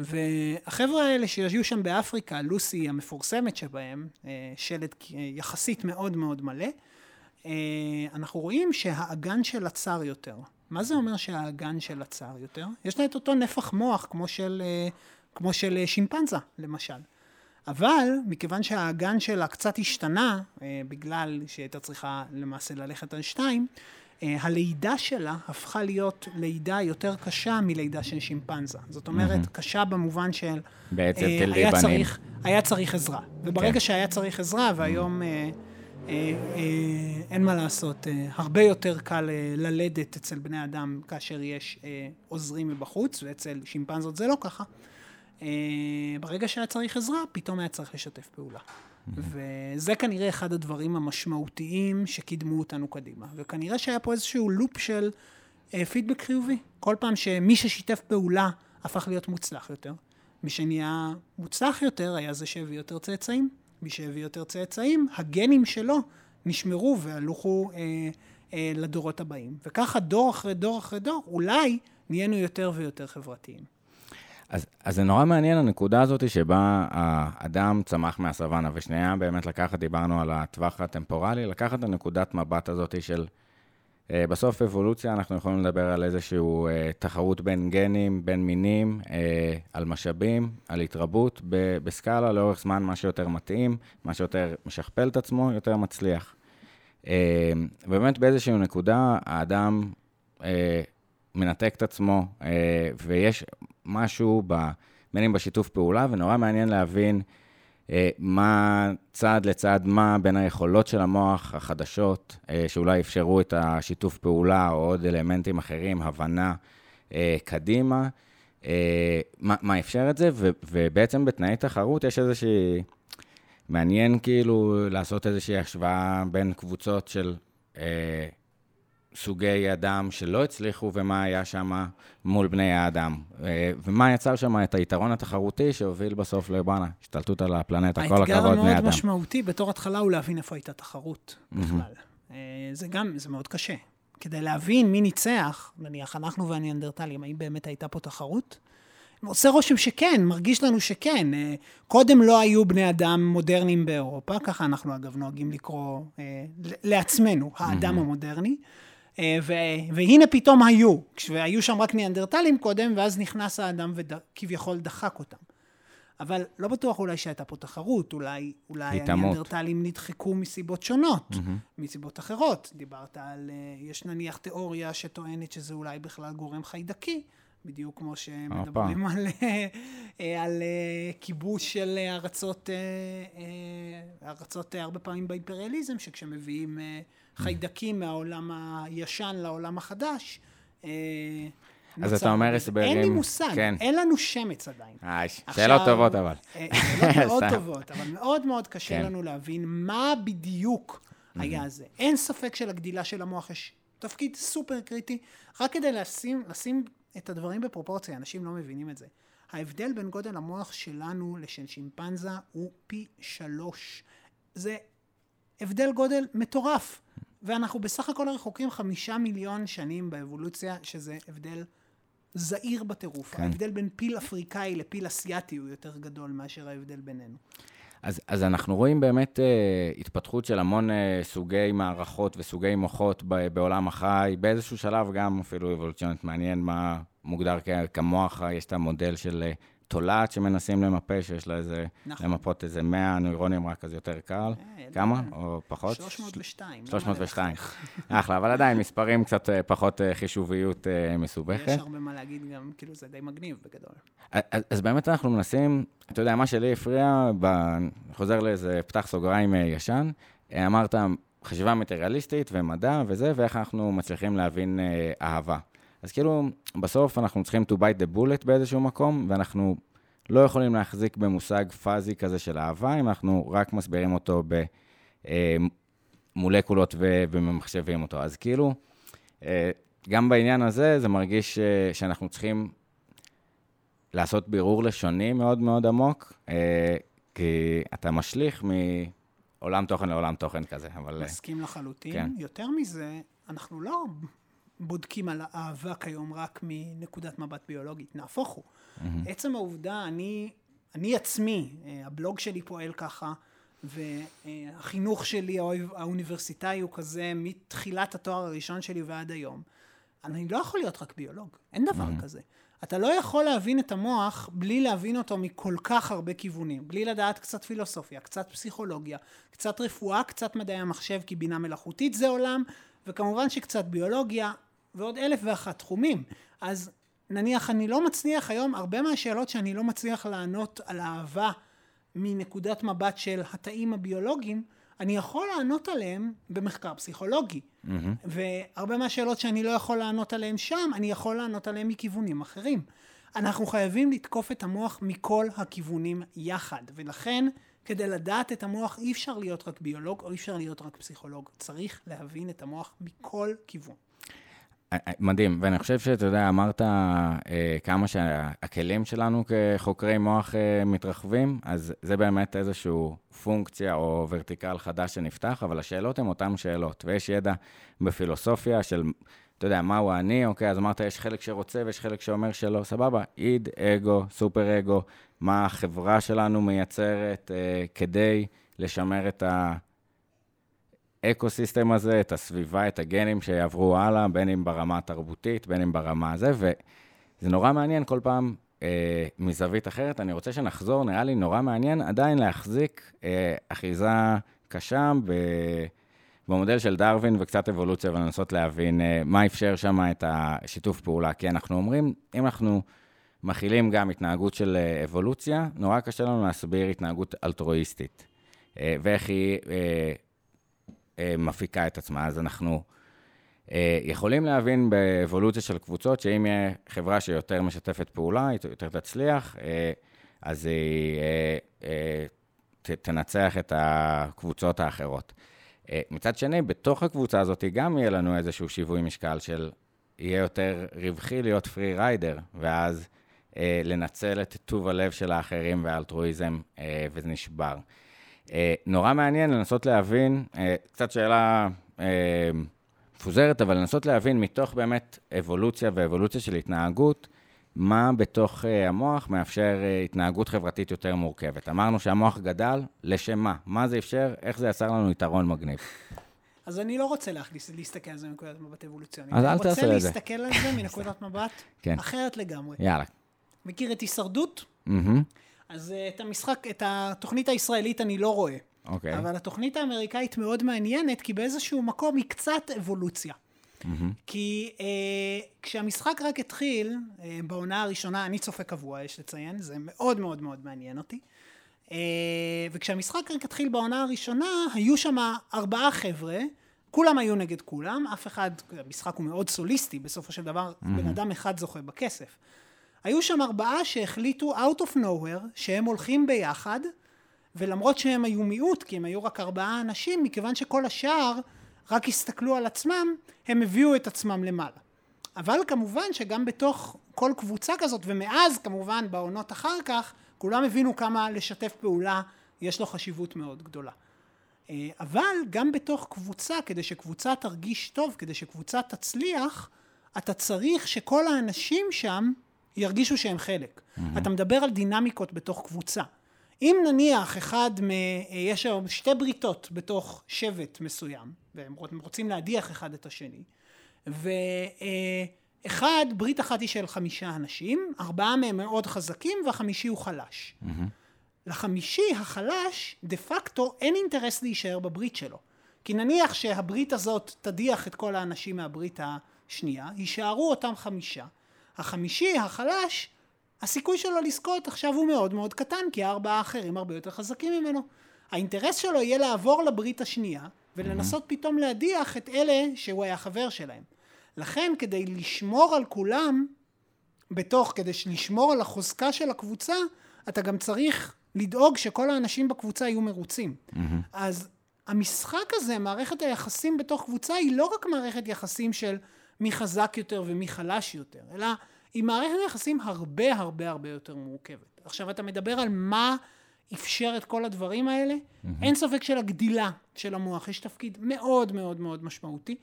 והחבר'ה האלה שישבו שם באפריקה, לוסי המפורסמת שבהם, אה, שלד אה, יחסית מאוד מאוד מלא, אה, אנחנו רואים שהאגן שלה צר יותר. מה זה אומר שהאגן שלה צר יותר? יש לה את אותו נפח מוח כמו של, כמו של שימפנזה, למשל. אבל מכיוון שהאגן שלה קצת השתנה, בגלל שהיא הייתה צריכה למעשה ללכת על שתיים, הלידה שלה הפכה להיות לידה יותר קשה מלידה של שימפנזה. זאת אומרת, קשה במובן של... בעצם אה, תלדי היה בנים. צריך, היה צריך עזרה. וברגע כן. שהיה צריך עזרה, והיום אה, אה, אה, אין מה לעשות, אה, הרבה יותר קל אה, ללדת אצל בני אדם כאשר יש אה, עוזרים מבחוץ, ואצל שימפנזות זה לא ככה. אה, ברגע שהיה צריך עזרה, פתאום היה צריך לשתף פעולה. וזה כנראה אחד הדברים המשמעותיים שקידמו אותנו קדימה. וכנראה שהיה פה איזשהו לופ של אה, פידבק חיובי. כל פעם שמי ששיתף פעולה הפך להיות מוצלח יותר. מי שנהיה מוצלח יותר היה זה שהביא יותר צאצאים. מי שהביא יותר צאצאים, הגנים שלו נשמרו והלכו אה, אה, לדורות הבאים. וככה דור אחרי דור אחרי דור, אולי נהיינו יותר ויותר חברתיים. אז, אז זה נורא מעניין הנקודה הזאת שבה האדם צמח מהסוואנה, ושנייה באמת לקחת, דיברנו על הטווח הטמפורלי, לקחת את הנקודת מבט הזאת של, אה, בסוף אבולוציה, אנחנו יכולים לדבר על איזושהי אה, תחרות בין גנים, בין מינים, אה, על משאבים, על התרבות, בסקאלה לאורך זמן, מה שיותר מתאים, מה שיותר משכפל את עצמו, יותר מצליח. באמת באיזושהי נקודה, האדם מנתק את עצמו, ויש משהו, ב, בין אם בשיתוף פעולה, ונורא מעניין להבין אה, מה צעד לצעד מה בין היכולות של המוח החדשות, אה, שאולי אפשרו את השיתוף פעולה, או עוד אלמנטים אחרים, הבנה אה, קדימה, אה, מה, מה אפשר את זה, ו, ובעצם בתנאי תחרות יש איזושהי... מעניין כאילו לעשות איזושהי השוואה בין קבוצות של אה, סוגי אדם שלא הצליחו ומה היה שם מול בני האדם. אה, ומה יצר שם את היתרון התחרותי שהוביל בסוף לבואנה, השתלטות על הפלנטה, כל האתגר הכבוד בני המאוד אדם. משמעותי בתור התחלה הוא להבין איפה הייתה תחרות בכלל. אה, זה גם, זה מאוד קשה. כדי להבין מי ניצח, נניח אנחנו והניאנדרטלים, האם באמת הייתה פה תחרות? עושה רושם שכן, מרגיש לנו שכן. אה, קודם לא היו בני אדם מודרניים באירופה, ככה אנחנו אגב נוהגים לקרוא לעצמנו, האדם המודרני. אה, ו- והנה פתאום היו, כשהיו שם רק ניאנדרטלים קודם, ואז נכנס האדם וכביכול דחק אותם. אבל לא בטוח אולי שהייתה פה תחרות, אולי, אולי. הניאנדרטלים נדחקו מסיבות שונות, מסיבות אחרות. דיברת על, אה, יש נניח תיאוריה שטוענת שזה אולי בכלל גורם חיידקי, בדיוק כמו שמדברים על, אה, על כיבוש של ארצות, ארצות הרבה פעמים באימפריאליזם, שכשמביאים חיידקים מהעולם הישן לעולם החדש, אה, אז אתה אומר אין לי הסברים- מושג, כן. אין לנו שמץ עדיין. אה, עכשיו- שאלות טובות אבל. אה, שאלות מאוד. טובות, אבל מאוד מאוד קשה כן. לנו להבין מה בדיוק היה זה. אין ספק שלגדילה של המוח יש תפקיד סופר קריטי, רק כדי לשים, לשים את הדברים בפרופורציה, אנשים לא מבינים את זה. ההבדל בין גודל המוח שלנו לשל שימפנזה הוא פי שלוש. זה הבדל גודל מטורף. ואנחנו בסך הכל רחוקים חמישה מיליון שנים באבולוציה, שזה הבדל זעיר בטירוף. כן. ההבדל בין פיל אפריקאי לפיל אסיאתי הוא יותר גדול מאשר ההבדל בינינו. אז, אז אנחנו רואים באמת אה, התפתחות של המון אה, סוגי מערכות וסוגי מוחות ב, בעולם החי, באיזשהו שלב גם אפילו אבולוציונית מעניין מה מוגדר כ, כמוח, יש את המודל של אה, תולעת שמנסים למפה, שיש לה איזה, נכון. למפות איזה 100 נוירונים רק, אז יותר קל. אה, כמה? אה, או פחות? 302. לא 302. אחלה, אבל עדיין מספרים קצת אה, פחות אה, חישוביות אה, יש מסובכת. הרבה מה להגיד גם, כאילו זה די מגניב בגדול. אז, אז באמת אנחנו מנסים, אתה יודע, מה שלי הפריע, ב... חוזר לאיזה פתח סוגריים ישן, אמרת חשיבה מטריאליסטית ומדע וזה, ואיך אנחנו מצליחים להבין אה, אהבה. אז כאילו, בסוף אנחנו צריכים to bite the bullet באיזשהו מקום, ואנחנו לא יכולים להחזיק במושג פאזי כזה של אהבה, אם אנחנו רק מסבירים אותו במולקולות ו... וממחשבים אותו. אז כאילו, אה, גם בעניין הזה, זה מרגיש אה, שאנחנו צריכים לעשות בירור לשוני מאוד מאוד עמוק, אה, כי אתה משליך מעולם תוכן לעולם תוכן כזה, אבל... אה, מסכים לחלוטין. כן. יותר מזה, אנחנו לא בודקים על האהבה כיום רק מנקודת מבט ביולוגית, נהפוך הוא. עצם העובדה, אני, אני עצמי, אה, הבלוג שלי פועל ככה, והחינוך שלי האוניב- האוניברסיטאי הוא כזה מתחילת התואר הראשון שלי ועד היום. אני לא יכול להיות רק ביולוג, אין דבר כזה. אתה לא יכול להבין את המוח בלי להבין אותו מכל כך הרבה כיוונים, בלי לדעת קצת פילוסופיה, קצת פסיכולוגיה, קצת רפואה, קצת מדעי המחשב, כי בינה מלאכותית זה עולם, וכמובן שקצת ביולוגיה, ועוד אלף ואחת תחומים. אז נניח אני לא מצליח היום, הרבה מהשאלות שאני לא מצליח לענות על אהבה מנקודת מבט של התאים הביולוגיים, אני יכול לענות עליהם במחקר פסיכולוגי. Mm-hmm. והרבה מהשאלות שאני לא יכול לענות עליהן שם, אני יכול לענות עליהן מכיוונים אחרים. אנחנו חייבים לתקוף את המוח מכל הכיוונים יחד, ולכן כדי לדעת את המוח אי אפשר להיות רק ביולוג או אי אפשר להיות רק פסיכולוג, צריך להבין את המוח מכל כיוון. אה, אה, מדהים, ואני חושב שאתה יודע, אמרת אה, כמה שהכלים שלנו כחוקרי מוח מתרחבים, אז זה באמת איזושהי פונקציה או ורטיקל חדש שנפתח, אבל השאלות הן אותן שאלות, ויש ידע בפילוסופיה של, אתה יודע, מהו אני, אוקיי, אז אמרת, יש חלק שרוצה ויש חלק שאומר שלא, סבבה, איד, אגו, סופר אגו, מה החברה שלנו מייצרת כדי לשמר את ה... האקו-סיסטם הזה, את הסביבה, את הגנים שיעברו הלאה, בין אם ברמה התרבותית, בין אם ברמה הזה, וזה נורא מעניין כל פעם אה, מזווית אחרת. אני רוצה שנחזור, נראה לי נורא מעניין עדיין להחזיק אה, אחיזה קשה ב... במודל של דרווין וקצת אבולוציה ולנסות להבין אה, מה אפשר שם את השיתוף פעולה. כי אנחנו אומרים, אם אנחנו מכילים גם התנהגות של אה, אבולוציה, נורא קשה לנו להסביר התנהגות אלטרואיסטית. אה, ואיך היא אה, מפיקה את עצמה. אז אנחנו אה, יכולים להבין באבולוציה של קבוצות, שאם יהיה חברה שיותר משתפת פעולה, היא יותר תצליח, אה, אז היא ת, תנצח את הקבוצות האחרות. מצד שני, בתוך הקבוצה הזאת גם יהיה לנו איזשהו שיווי משקל של יהיה יותר רווחי להיות פרי ריידר, ואז אה, לנצל את טוב הלב של האחרים והאלטרואיזם, אה, וזה נשבר. אה, נורא מעניין לנסות להבין, אה, קצת שאלה אה, מפוזרת, אבל לנסות להבין מתוך באמת אבולוציה ואבולוציה של התנהגות, מה בתוך המוח מאפשר התנהגות חברתית יותר מורכבת. אמרנו שהמוח גדל, לשם מה? מה זה אפשר? איך זה יצר לנו יתרון מגניב? אז אני לא רוצה להכניס, להסתכל על זה מנקודת מבט אבולוציונית. אז אל תעשה את זה. אני רוצה להסתכל על זה מנקודת מבט כן. אחרת לגמרי. יאללה. מכיר את הישרדות? Mm-hmm. אז uh, את המשחק, את התוכנית הישראלית אני לא רואה. אוקיי. Okay. אבל התוכנית האמריקאית מאוד מעניינת, כי באיזשהו מקום היא קצת אבולוציה. Mm-hmm. כי uh, כשהמשחק רק התחיל, uh, בעונה הראשונה, אני צופה קבוע, יש לציין, זה מאוד מאוד מאוד מעניין אותי. Uh, וכשהמשחק רק התחיל בעונה הראשונה, היו שם ארבעה חבר'ה, כולם היו נגד כולם, אף אחד, המשחק הוא מאוד סוליסטי, בסופו של דבר mm-hmm. בן אדם אחד זוכה בכסף. היו שם ארבעה שהחליטו out of nowhere שהם הולכים ביחד ולמרות שהם היו מיעוט כי הם היו רק ארבעה אנשים מכיוון שכל השאר רק הסתכלו על עצמם הם הביאו את עצמם למעלה. אבל כמובן שגם בתוך כל קבוצה כזאת ומאז כמובן בעונות אחר כך כולם הבינו כמה לשתף פעולה יש לו חשיבות מאוד גדולה. אה, אבל גם בתוך קבוצה כדי שקבוצה תרגיש טוב כדי שקבוצה תצליח אתה צריך שכל האנשים שם ירגישו שהם חלק. Mm-hmm. אתה מדבר על דינמיקות בתוך קבוצה. אם נניח אחד מ... יש היום שתי בריתות בתוך שבט מסוים, והם רוצים להדיח אחד את השני, ואחד, ברית אחת היא של חמישה אנשים, ארבעה מהם מאוד חזקים והחמישי הוא חלש. Mm-hmm. לחמישי החלש, דה פקטו אין אינטרס להישאר בברית שלו. כי נניח שהברית הזאת תדיח את כל האנשים מהברית השנייה, יישארו אותם חמישה. החמישי, החלש, הסיכוי שלו לזכות עכשיו הוא מאוד מאוד קטן, כי הארבעה האחרים הרבה יותר חזקים ממנו. האינטרס שלו יהיה לעבור לברית השנייה, ולנסות mm-hmm. פתאום להדיח את אלה שהוא היה חבר שלהם. לכן, כדי לשמור על כולם, בתוך, כדי לשמור על החוזקה של הקבוצה, אתה גם צריך לדאוג שכל האנשים בקבוצה יהיו מרוצים. Mm-hmm. אז המשחק הזה, מערכת היחסים בתוך קבוצה, היא לא רק מערכת יחסים של מי חזק יותר ומי חלש יותר, אלא היא מערכת יחסים הרבה הרבה הרבה יותר מורכבת. עכשיו אתה מדבר על מה אפשר את כל הדברים האלה, mm-hmm. אין ספק של הגדילה של המוח, יש תפקיד מאוד מאוד מאוד משמעותי,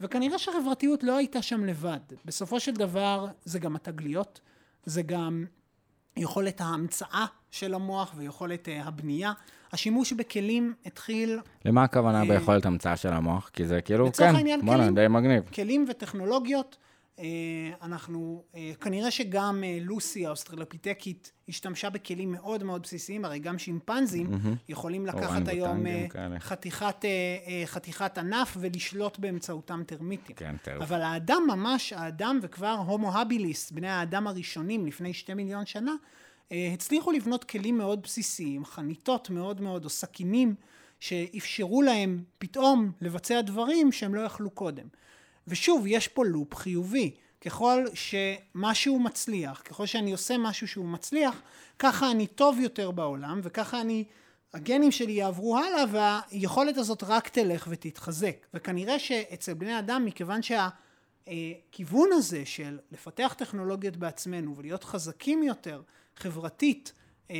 וכנראה שהחברתיות לא הייתה שם לבד. בסופו של דבר זה גם התגליות, זה גם יכולת ההמצאה של המוח ויכולת uh, הבנייה. השימוש בכלים התחיל... למה הכוונה uh, ביכולת המצאה של המוח? כי זה כאילו, כן, בוא'נה, די מגניב. כלים וטכנולוגיות אה, אנחנו, אה, כנראה שגם אה, לוסי האוסטרלופיטקית השתמשה בכלים מאוד מאוד בסיסיים, הרי גם שימפנזים יכולים לקחת היום כאלה. חתיכת, אה, אה, חתיכת ענף ולשלוט באמצעותם טרמיטים. כן, טירוף. אבל האדם ממש, האדם וכבר הומו הביליס, בני האדם הראשונים לפני שתי מיליון שנה, אה, הצליחו לבנות כלים מאוד בסיסיים, חניתות מאוד מאוד, או סכינים, שאפשרו להם פתאום לבצע דברים שהם לא יכלו קודם. ושוב, יש פה לופ חיובי. ככל שמשהו מצליח, ככל שאני עושה משהו שהוא מצליח, ככה אני טוב יותר בעולם, וככה אני, הגנים שלי יעברו הלאה, והיכולת הזאת רק תלך ותתחזק. וכנראה שאצל בני אדם, מכיוון שהכיוון הזה של לפתח טכנולוגיות בעצמנו ולהיות חזקים יותר, חברתית, אה,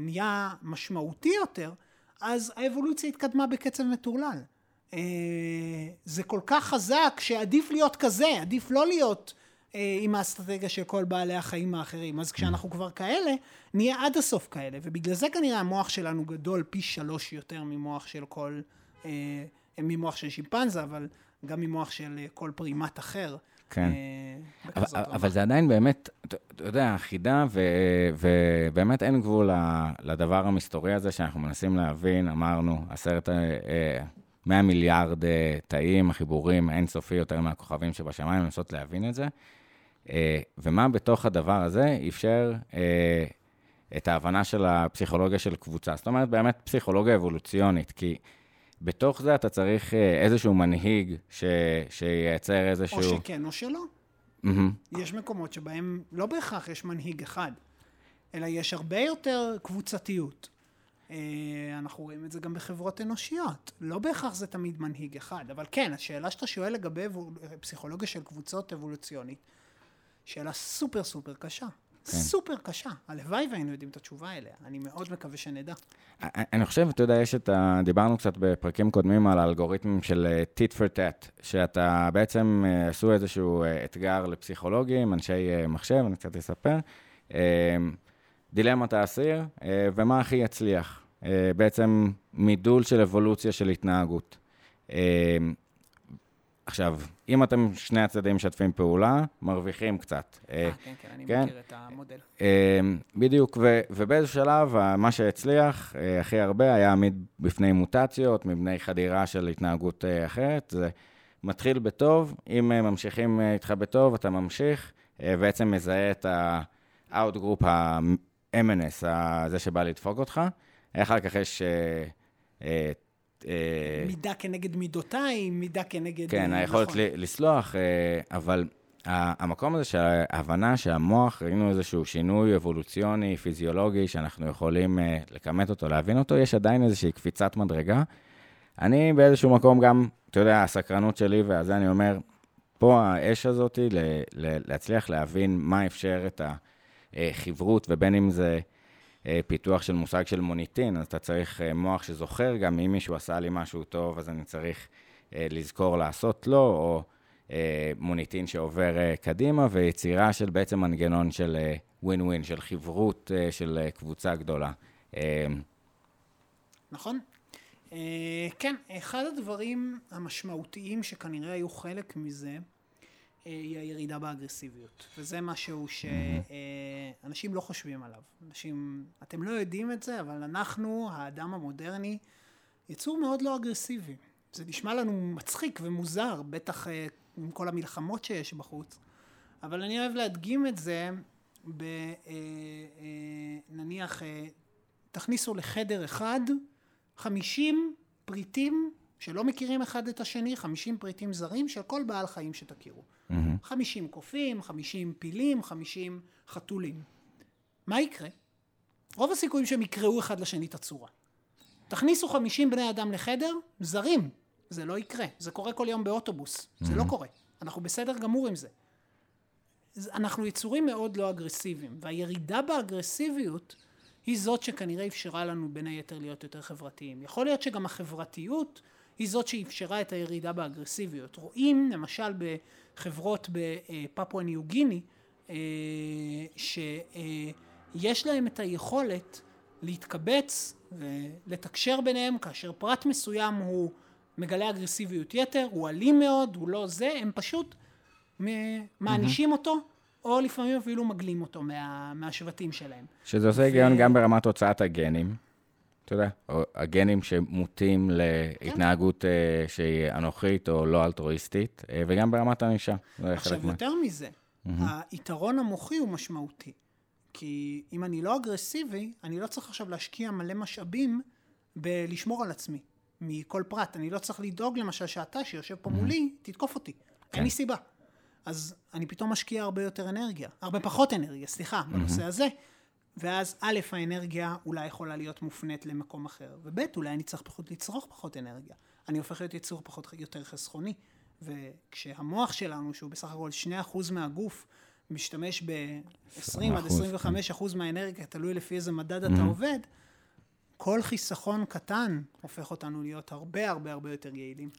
נהיה משמעותי יותר, אז האבולוציה התקדמה בקצב מטורלל. אה, זה כל כך חזק שעדיף להיות כזה, עדיף לא להיות אה, עם האסטרטגיה של כל בעלי החיים האחרים. אז כשאנחנו כבר כאלה, נהיה עד הסוף כאלה, ובגלל זה כנראה המוח שלנו גדול פי שלוש יותר ממוח של כל, אה, ממוח של שימפנזה, אבל גם ממוח של אה, כל פרימט אחר. כן. אה, אבל, זה עדיין באמת, אתה יודע, חידה, ו- ובאמת אין גבול לדבר המסתורי הזה שאנחנו מנסים להבין, אמרנו, עשרת, אה, אה, 100 מיליארד אה, תאים, החיבורים אינסופי יותר מהכוכבים שבשמיים, לנסות להבין את זה. ומה בתוך הדבר הזה אפשר את ההבנה של הפסיכולוגיה של קבוצה. זאת אומרת, באמת פסיכולוגיה אבולוציונית, כי בתוך זה אתה צריך אה, איזשהו מנהיג ש- שייצר איזשהו... או שכן או שלא. מהמם. יש מקומות שבהם לא בהכרח יש מנהיג אחד, אלא יש הרבה יותר קבוצתיות. אה, אנחנו רואים את זה גם בחברות אנושיות. לא בהכרח זה תמיד מנהיג אחד, אבל כן, השאלה שאתה שואל לגבי. פסיכולוגיה של קבוצות אבולוציונית, שאלה סופר סופר קשה. כן. סופר קשה. הלוואי והיינו יודעים את התשובה אליה. אני מאוד מקווה שנדע. אני חושב, אתה יודע, יש את ה... דיברנו קצת בפרקים קודמים על האלגוריתמים של אה, tit for tat, שאתה בעצם אה, עשו איזשהו אה, אתגר לפסיכולוגים, אנשי אה, מחשב, אני קצת אספר. אה, דילמת האסיר, אה, ומה הכי יצליח. אה, בעצם מידול של אבולוציה של התנהגות. עכשיו, אם אתם שני הצדדים משתפים פעולה, מרוויחים קצת. אה, אה, כן, כן, אני כן. מכיר את המודל. אה, בדיוק, ו- ובאיזשהו שלב, מה שהצליח אה, הכי הרבה היה עמיד בפני מוטציות, מבני חדירה של התנהגות אה, אחרת. זה מתחיל בטוב, אם אה, ממשיכים אה, איתך בטוב, אתה ממשיך, אה, בעצם מזהה את ה-outgroup ה-MNS, ה- זה שבא לדפוק אותך. אחר כך יש... אה, אה, מידה כנגד מידותיי, מידה כנגד... כן, אה, היכולת נכון. לסלוח, אה, אבל המקום הזה של ההבנה שהמוח, ראינו איזשהו שינוי אבולוציוני, פיזיולוגי, שאנחנו יכולים אה, לכמת אותו, להבין אותו, יש עדיין איזושהי קפיצת מדרגה. אני באיזשהו מקום גם, אתה יודע, הסקרנות שלי, ועל זה אני אומר, פה האש הזאת, ל- ל- להצליח להבין מה אפשר את החברות, ובין אם זה אה, פיתוח של מושג של מוניטין, אז אתה צריך אה, מוח שזוכר גם אם מישהו עשה לי משהו טוב, אז אני צריך אה, לזכור לעשות לו, או אה, מוניטין שעובר אה, קדימה, ויצירה של בעצם מנגנון של ווין ווין, של חברות אה, של אה, קבוצה גדולה. אה, נכון? אה, כן, אחד הדברים המשמעותיים שכנראה היו חלק מזה, אה, היא הירידה באגרסיביות. וזה משהו שאנשים לא חושבים עליו. אנשים, אתם לא יודעים את זה, אבל אנחנו, האדם המודרני, יצור מאוד לא אגרסיבי. זה נשמע לנו מצחיק ומוזר, בטח אה, עם כל המלחמות שיש בחוץ. אבל אני אוהב להדגים את זה ב... אה, אה, נניח, אה, תכניסו לחדר אחד 50 פריטים שלא מכירים אחד את השני, 50 פריטים זרים של כל בעל חיים שתכירו. 50 קופים, 50 פילים, 50 חתולים. מה יקרה? רוב הסיכויים שהם יקראו אחד לשני את הצורה. תכניסו 50 בני אדם לחדר, זרים. זה לא יקרה. זה קורה כל יום באוטובוס. זה לא קורה. אנחנו בסדר גמור עם. זה- אנחנו יצורים מאוד לא אגרסיביים, והירידה באגרסיביות היא זאת שכנראה אפשרה לנו בין היתר להיות יותר חברתיים. יכול להיות שגם החברתיות היא זאת שאפשרה את הירידה באגרסיביות. רואים למשל בחברות בפפואה ניו גיני, אה, שיש להם את היכולת להתקבץ ולתקשר ביניהם כאשר פרט מסוים הוא מגלה אגרסיביות יתר, הוא אלים מאוד, הוא לא זה, הם פשוט מענישים אותו, או לפעמים אפילו מגלים אותו מה, מהשבטים שלהם. שזה עושה היגיון גם ברמת הוצאת הגנים. אתה יודע, הגנים שמוטים להתנהגות אה, שהיא אנוכית או לא אלטרואיסטית, אה, וגם ברמת הענישה. עכשיו, מה... יותר מזה, היתרון המוחי הוא משמעותי. כי אם אני לא אגרסיבי, אני לא צריך עכשיו להשקיע מלא משאבים בלשמור על עצמי. מכל פרט. אני לא צריך לדאוג למשל שאתה שיושב פה מולי, תתקוף אותי. אין לי סיבה. אז אני פתאום משקיע הרבה יותר אנרגיה. הרבה פחות אנרגיה, סליחה, בנושא הזה. ואז א', האנרגיה אולי יכולה להיות מופנית למקום אחר, וב', אולי אני צריך פחות לצרוך פחות אנרגיה. אני הופך להיות יצור פחות, יותר חסכוני. וכשהמוח שלנו, שהוא בסך הכל 2% מהגוף, משתמש ב-20 עד 25 אחוז מהאנרגיה, תלוי לפי איזה מדד אתה עובד, כל חיסכון קטן הופך אותנו להיות הרבה הרבה הרבה יותר יעילים.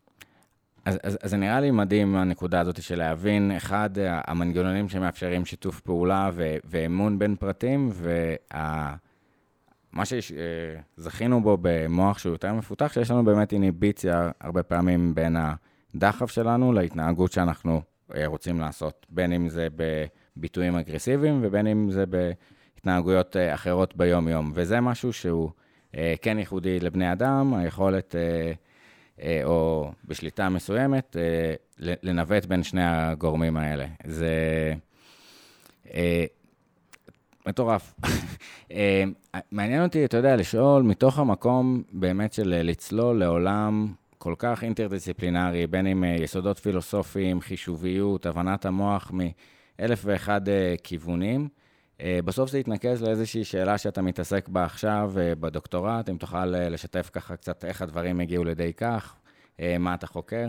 אז, אז, אז זה נראה לי מדהים הנקודה הזאת של להבין, אחד, המנגנונים שמאפשרים שיתוף פעולה ו, ואמון בין פרטים, ומה שזכינו בו במוח שהוא יותר מפותח, שיש לנו באמת איניביציה הרבה פעמים בין הדחף שלנו להתנהגות שאנחנו אה, רוצים לעשות, בין אם זה בביטויים אגרסיביים ובין אם זה בהתנהגויות אה, אחרות ביום-יום. וזה משהו שהוא אה, כן ייחודי לבני אדם, היכולת... או בשליטה מסוימת, לנווט בין שני הגורמים האלה. זה אה, מטורף. אה, מעניין אותי, אתה יודע, לשאול מתוך המקום באמת של לצלול לעולם כל כך אינטרדיסציפלינרי, בין אם יסודות פילוסופיים, חישוביות, הבנת המוח מאלף ואחד כיוונים. בסוף זה יתנקז לאיזושהי שאלה שאתה מתעסק בה עכשיו בדוקטורט, אם תוכל לשתף ככה קצת איך הדברים הגיעו לידי כך, מה אתה חוקר?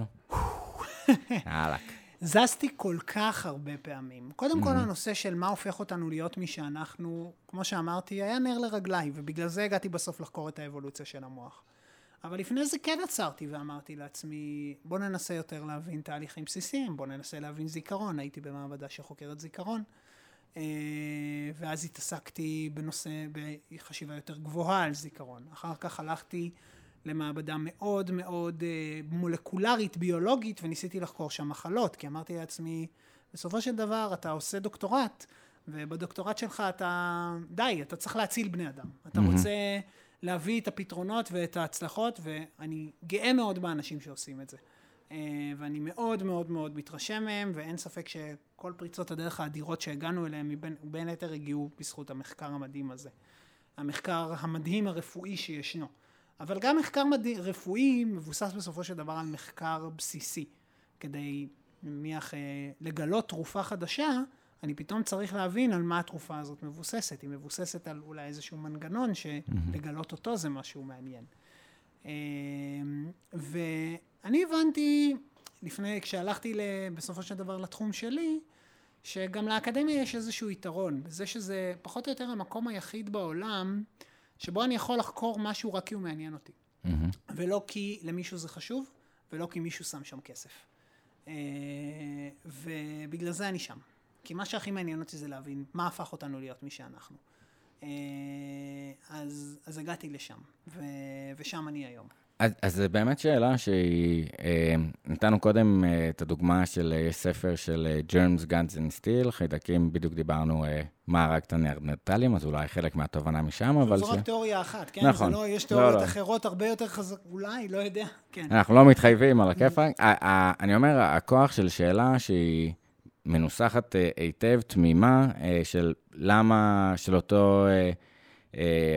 יאללה. זזתי כל כך הרבה פעמים. קודם כל, הנושא של מה הופך אותנו להיות מי שאנחנו, כמו שאמרתי, היה נר לרגליי, ובגלל זה הגעתי בסוף לחקור את האבולוציה של המוח. אבל לפני זה כן עצרתי ואמרתי לעצמי, בוא ננסה יותר להבין תהליכים בסיסיים, בוא ננסה להבין זיכרון. הייתי במעבדה שחוקרת זיכרון. ואז התעסקתי בנושא, בחשיבה יותר גבוהה על זיכרון. אחר כך הלכתי למעבדה מאוד מאוד מולקולרית, ביולוגית, וניסיתי לחקור שם מחלות, כי אמרתי לעצמי, בסופו של דבר אתה עושה דוקטורט, ובדוקטורט שלך אתה, די, אתה צריך להציל בני אדם. אתה רוצה להביא את הפתרונות ואת ההצלחות, ואני גאה מאוד באנשים שעושים את זה. ואני מאוד מאוד מאוד מתרשם מהם, ואין ספק שכל פריצות הדרך האדירות שהגענו אליהם, בין היתר הגיעו בזכות המחקר המדהים הזה. המחקר המדהים הרפואי שישנו. אבל גם מחקר מדהים, רפואי מבוסס בסופו של דבר על מחקר בסיסי. כדי, נניח, לגלות תרופה חדשה, אני פתאום צריך להבין על מה התרופה הזאת מבוססת. היא מבוססת על אולי איזשהו מנגנון שלגלות אותו זה משהו מעניין. ואני הבנתי, לפני, כשהלכתי בסופו של דבר לתחום שלי, שגם לאקדמיה יש איזשהו יתרון, בזה שזה פחות או יותר המקום היחיד בעולם שבו אני יכול לחקור משהו רק כי הוא מעניין אותי. Mm-hmm. ולא כי למישהו זה חשוב, ולא כי מישהו שם שם כסף. ובגלל זה אני שם. כי מה שהכי מעניין אותי זה להבין מה הפך אותנו להיות מי שאנחנו. אז, אז הגעתי לשם, ו, ושם אני היום. אז, אז זו באמת שאלה שהיא, אה, נתנו קודם אה, את הדוגמה של אה, ספר של אה, Germs, Guns and Steel, חיידקים, בדיוק דיברנו אה, מה הרג את הנרנטלים, אז אולי חלק מהתובנה משם, אבל... זו. רק תיאוריה אחת, כן? נכון. לא, יש תיאוריות לא, לא. אחרות הרבה יותר חזק, אולי, לא יודע, כן. אנחנו לא מתחייבים על הכיפאק. אני אומר, הכוח של שאלה שהיא מנוסחת אה, היטב, תמימה, של למה, של אותו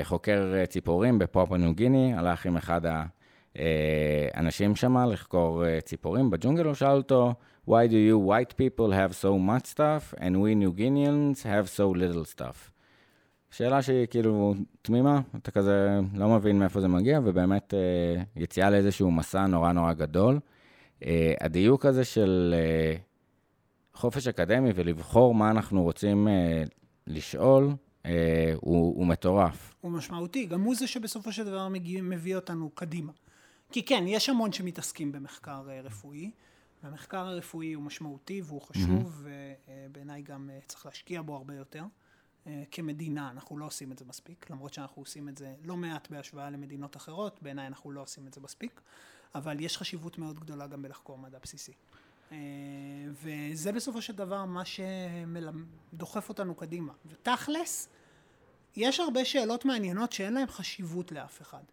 חוקר ציפורים בפופו ניו גיני, הלך עם אחד ה... אנשים שמה לחקור ציפורים בג'ונגל, הוא שאל אותו, Why do you white people have so much stuff and we New Guineans have so little stuff? שאלה שהיא כאילו תמימה, אתה כזה לא מבין מאיפה זה מגיע, ובאמת יציאה לאיזשהו מסע נורא נורא גדול. הדיוק הזה של חופש אקדמי ולבחור מה אנחנו רוצים לשאול, הוא, הוא מטורף. הוא משמעותי, גם הוא זה שבסופו של דבר מגיע, מביא אותנו קדימה. כי כן, יש המון שמתעסקים במחקר רפואי, והמחקר הרפואי הוא משמעותי והוא חשוב, mm-hmm. ובעיניי גם צריך להשקיע בו הרבה יותר. כמדינה, אנחנו לא עושים את זה מספיק, למרות שאנחנו עושים את זה לא מעט בהשוואה למדינות אחרות, בעיניי אנחנו לא עושים את זה מספיק, אבל יש חשיבות מאוד גדולה גם בלחקור מדע בסיסי. אה, וזה בסופו של דבר מה שדוחף אותנו קדימה. ותכלס, יש הרבה שאלות מעניינות שאין להן חשיבות לאף אחד.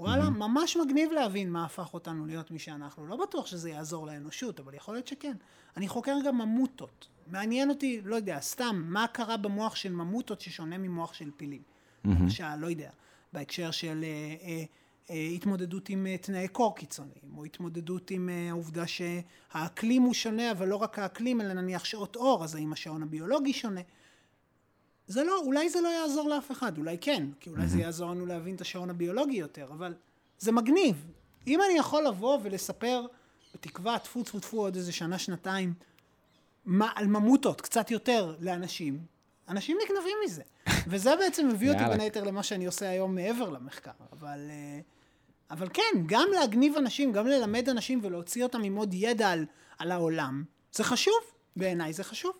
וואלה, ממש מגניב להבין מה הפך אותנו להיות מי שאנחנו. לא בטוח שזה יעזור לאנושות, אבל יכול להיות שכן. אני חוקר גם ממוטות. מעניין אותי, לא יודע, סתם, מה קרה במוח של ממוטות ששונה ממוח של פילים. למשל, לא יודע, בהקשר של אה, אה, אה, התמודדות עם אה, תנאי קור קיצוניים, או התמודדות עם אה, העובדה שהאקלים הוא שונה, אבל לא רק האקלים, אלא נניח שעות אור, אז האם השעון הביולוגי שונה? זה לא, אולי זה לא יעזור לאף אחד, אולי כן, כי אולי זה יעזור לנו להבין את השעון הביולוגי יותר, אבל זה מגניב. אם אני יכול לבוא ולספר, בתקווה, טפו טפו טפו עוד איזה שנה, שנתיים, מה, על ממוטות, קצת יותר לאנשים, אנשים נגנבים מזה. וזה בעצם מביא אותי. בין היתר למה שאני עושה היום מעבר למחקר. אבל, אה, אבל כן, גם להגניב אנשים, גם ללמד אנשים ולהוציא אותם עם עוד ידע על, על העולם, זה חשוב, בעיניי זה חשוב.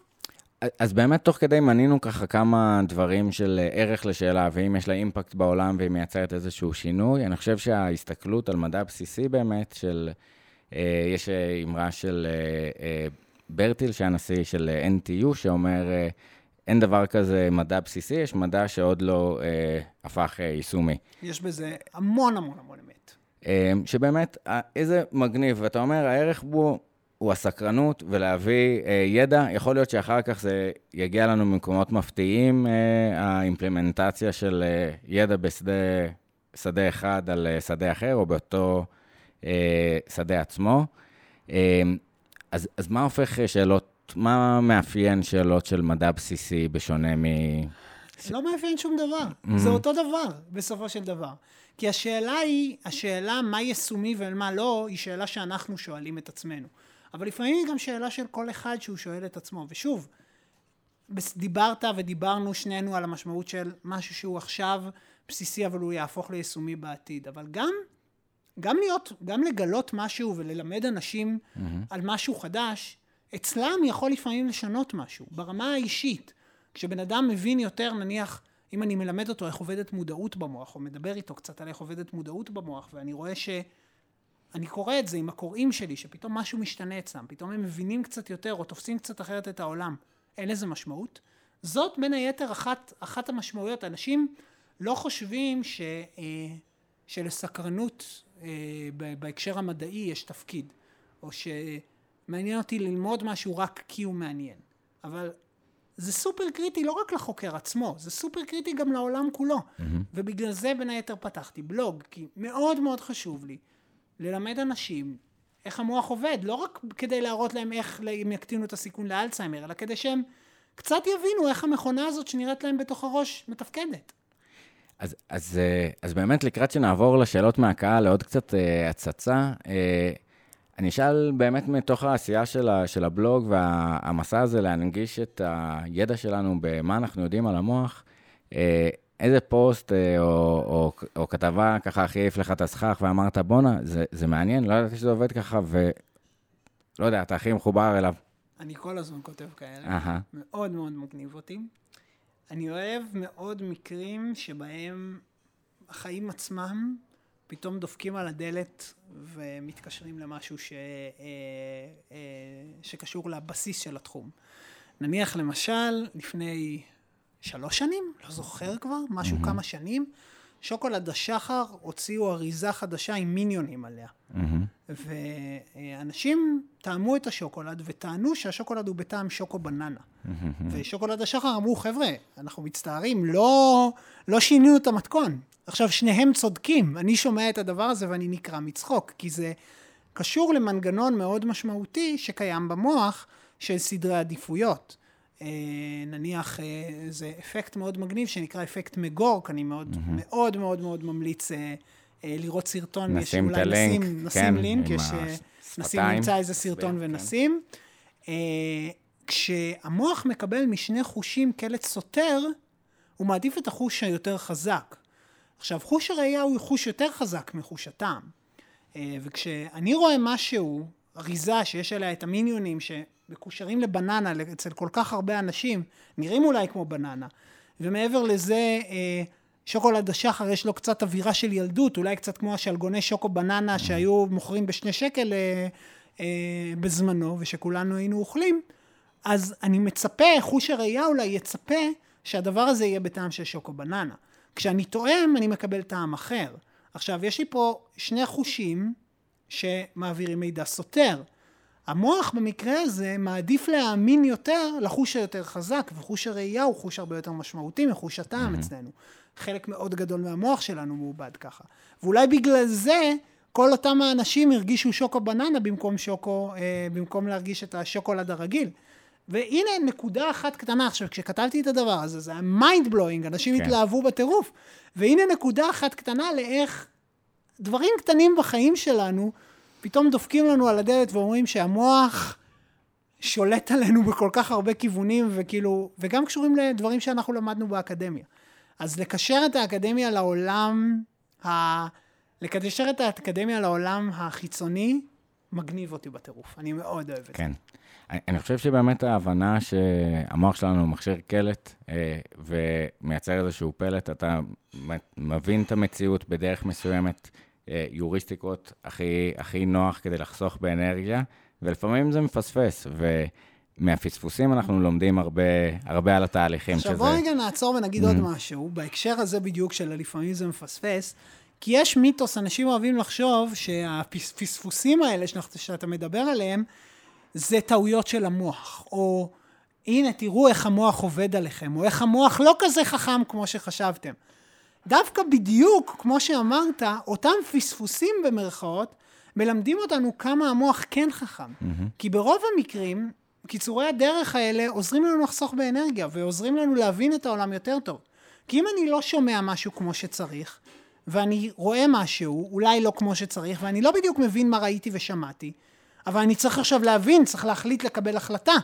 אז באמת, תוך כדי מנינו ככה כמה דברים של אה, ערך לשאלה, ואם יש לה אימפקט בעולם והיא מייצרת איזשהו שינוי. אני חושב שההסתכלות על מדע בסיסי באמת, של, אה, יש אה, אמרה של אה, אה, ברטיל, שהיה נשיא של אה, NTU, שאומר, אה, אין דבר כזה מדע בסיסי, יש מדע שעוד לא אה, הפך אה, יישומי. יש בזה המון המון המון אמת. אה, שבאמת, אה, איזה מגניב, ואתה אומר, הערך בו הוא הסקרנות ולהביא אה, ידע, יכול להיות שאחר כך זה יגיע לנו ממקומות מפתיעים, אה, האימפלמנטציה של אה, ידע בשדה שדה אחד על אה, שדה אחר, או באותו אה, שדה עצמו. אה, אז, אז מה הופך אה, שאלות, מה מאפיין שאלות של מדע בסיסי בשונה מ... לא מאפיין שום דבר, זה אותו דבר בסופו של דבר. כי השאלה היא, השאלה מה יישומי ומה לא, היא שאלה שאנחנו שואלים את עצמנו. אבל לפעמים היא גם שאלה של כל אחד שהוא שואל את עצמו. ושוב, דיברת ודיברנו שנינו על המשמעות של משהו שהוא עכשיו בסיסי, אבל הוא יהפוך ליישומי בעתיד. אבל גם, גם להיות, גם לגלות משהו וללמד אנשים mm-hmm. על משהו חדש, אצלם יכול לפעמים לשנות משהו, ברמה האישית. כשבן אדם מבין יותר, נניח, אם אני מלמד אותו איך עובדת מודעות במוח, או מדבר איתו קצת על איך עובדת מודעות במוח, ואני רואה ש... אני קורא את זה עם הקוראים שלי, שפתאום משהו משתנה אצלם, פתאום הם מבינים קצת יותר, או תופסים קצת אחרת את העולם. אין לזה משמעות. זאת בין היתר אחת, אחת המשמעויות. אנשים לא חושבים ש, אה, שלסקרנות אה, בהקשר המדעי יש תפקיד, או שמעניין אותי ללמוד משהו רק כי הוא מעניין. אבל זה סופר קריטי לא רק לחוקר עצמו, זה סופר קריטי גם לעולם כולו. Mm-hmm. ובגלל זה בין היתר פתחתי בלוג, כי מאוד מאוד חשוב לי ללמד אנשים איך המוח עובד, לא רק כדי להראות להם איך הם יקטינו את הסיכון לאלצהיימר, אלא כדי שהם קצת יבינו איך המכונה הזאת שנראית להם בתוך הראש מתפקדת. אז, אז, אה, אז באמת, לקראת שנעבור לשאלות מהקהל, לעוד קצת אה, הצצה, אה, אני אשאל באמת מתוך העשייה של, ה, של הבלוג והמסע הזה להנגיש את הידע שלנו במה אנחנו יודעים על המוח, אה, איזה פוסט אה, או, או, או כתבה ככה הכי העיף לך את הסכך ואמרת, בואנה, זה, זה מעניין, לא ידעתי שזה עובד ככה, ולא יודע, אתה הכי מחובר אליו. אני כל הזמן כותב כאלה, אהה. מאוד מאוד מגניב אותי. אני אוהב מאוד מקרים שבהם החיים עצמם פתאום דופקים על הדלת ומתקשרים למשהו ש, אה, אה, שקשור לבסיס של התחום. נניח למשל, לפני שלוש שנים, לא זוכר כבר, משהו כמה שנים, שוקולד השחר הוציאו אריזה חדשה עם מיניונים עליה. ואנשים טעמו את השוקולד וטענו שהשוקולד הוא בטעם שוקו בננה. ושוקולד השחר אמרו, חבר'ה, אנחנו מצטערים, לא, לא שינינו את המתכון. עכשיו, שניהם צודקים. אני שומע את הדבר הזה ואני נקרע מצחוק, כי זה קשור למנגנון מאוד משמעותי שקיים במוח של סדרי עדיפויות. אה, נניח, אה, זה אפקט מאוד מגניב שנקרא אפקט מגורק, אני מאוד מאוד מאוד מאוד ממליץ אה, אה, לראות סרטון. נשים את הלינק, נשים, נשים כן, לינק, יש... אה, נשים. נמצא איזה סרטון כן. ונשים. אה, כשהמוח מקבל משני חושים קלט סותר, הוא מעדיף את החוש היותר חזק. עכשיו, חוש הראייה הוא חוש יותר חזק מחוש הטעם. אה, וכשאני רואה משהו, אריזה שיש עליה את המיניונים שמקושרים לבננה אצל כל כך הרבה אנשים, נראים אולי כמו בננה, ומעבר לזה, אה, שוקולד השחר יש לו קצת אווירה של ילדות, אולי קצת כמו השלגוני שוקו בננה שהיו מוכרים בשני שקל אה, אה, בזמנו, ושכולנו היינו אוכלים, אז אני מצפה, חוש הראייה אולי יצפה שהדבר הזה יהיה בטעם של שוקו בננה. כשאני טועם, אני מקבל טעם אחר. עכשיו, יש לי פה שני חושים שמעבירים מידע סותר. המוח במקרה הזה מעדיף להאמין יותר לחוש היותר חזק, וחוש הראייה הוא חוש הרבה יותר משמעותי מחוש הטעם mm-hmm. אצלנו. חלק מאוד גדול מהמוח שלנו מעובד ככה. ואולי בגלל זה כל אותם האנשים הרגישו שוקו בננה במקום שוקו, אה, במקום להרגיש את השוקולד הרגיל. והנה נקודה אחת קטנה, עכשיו כשכתבתי את הדבר הזה, זה היה mind blowing, אנשים כן. התלהבו בטירוף. והנה נקודה אחת קטנה לאיך דברים קטנים בחיים שלנו, פתאום דופקים לנו על הדלת ואומרים שהמוח שולט עלינו בכל כך הרבה כיוונים, וכאילו, וגם קשורים לדברים שאנחנו למדנו באקדמיה. אז לקשר את האקדמיה לעולם, ה... לקשר את האקדמיה לעולם החיצוני, מגניב אותי בטירוף. אני מאוד אוהב את כן. זה. אני, אני חושב שבאמת ההבנה שהמוח שלנו הוא מכשיר קלט אה, ומייצר איזשהו פלט, אתה מבין את המציאות בדרך מסוימת, יוריסטיקות הכי, הכי נוח כדי לחסוך באנרגיה, ולפעמים זה מפספס, ומהפספוסים אנחנו לומדים הרבה, הרבה על התהליכים עכשיו שזה... עכשיו בוא רגע נעצור ונגיד mm-hmm. עוד משהו, בהקשר הזה בדיוק של לפעמים זה מפספס, כי יש מיתוס, אנשים אוהבים לחשוב שהפספוסים האלה שאתה מדבר עליהם, זה טעויות של המוח, או הנה תראו איך המוח עובד עליכם, או איך המוח לא כזה חכם כמו שחשבתם. דווקא בדיוק, כמו שאמרת, אותם פספוסים במרכאות, מלמדים אותנו כמה המוח כן חכם. Mm-hmm. כי ברוב המקרים, קיצורי הדרך האלה עוזרים לנו לחסוך באנרגיה, ועוזרים לנו להבין את העולם יותר טוב. כי אם אני לא שומע משהו כמו שצריך, ואני רואה משהו, אולי לא כמו שצריך, ואני לא בדיוק מבין מה ראיתי ושמעתי, אבל אני צריך עכשיו להבין, צריך להחליט לקבל החלטה.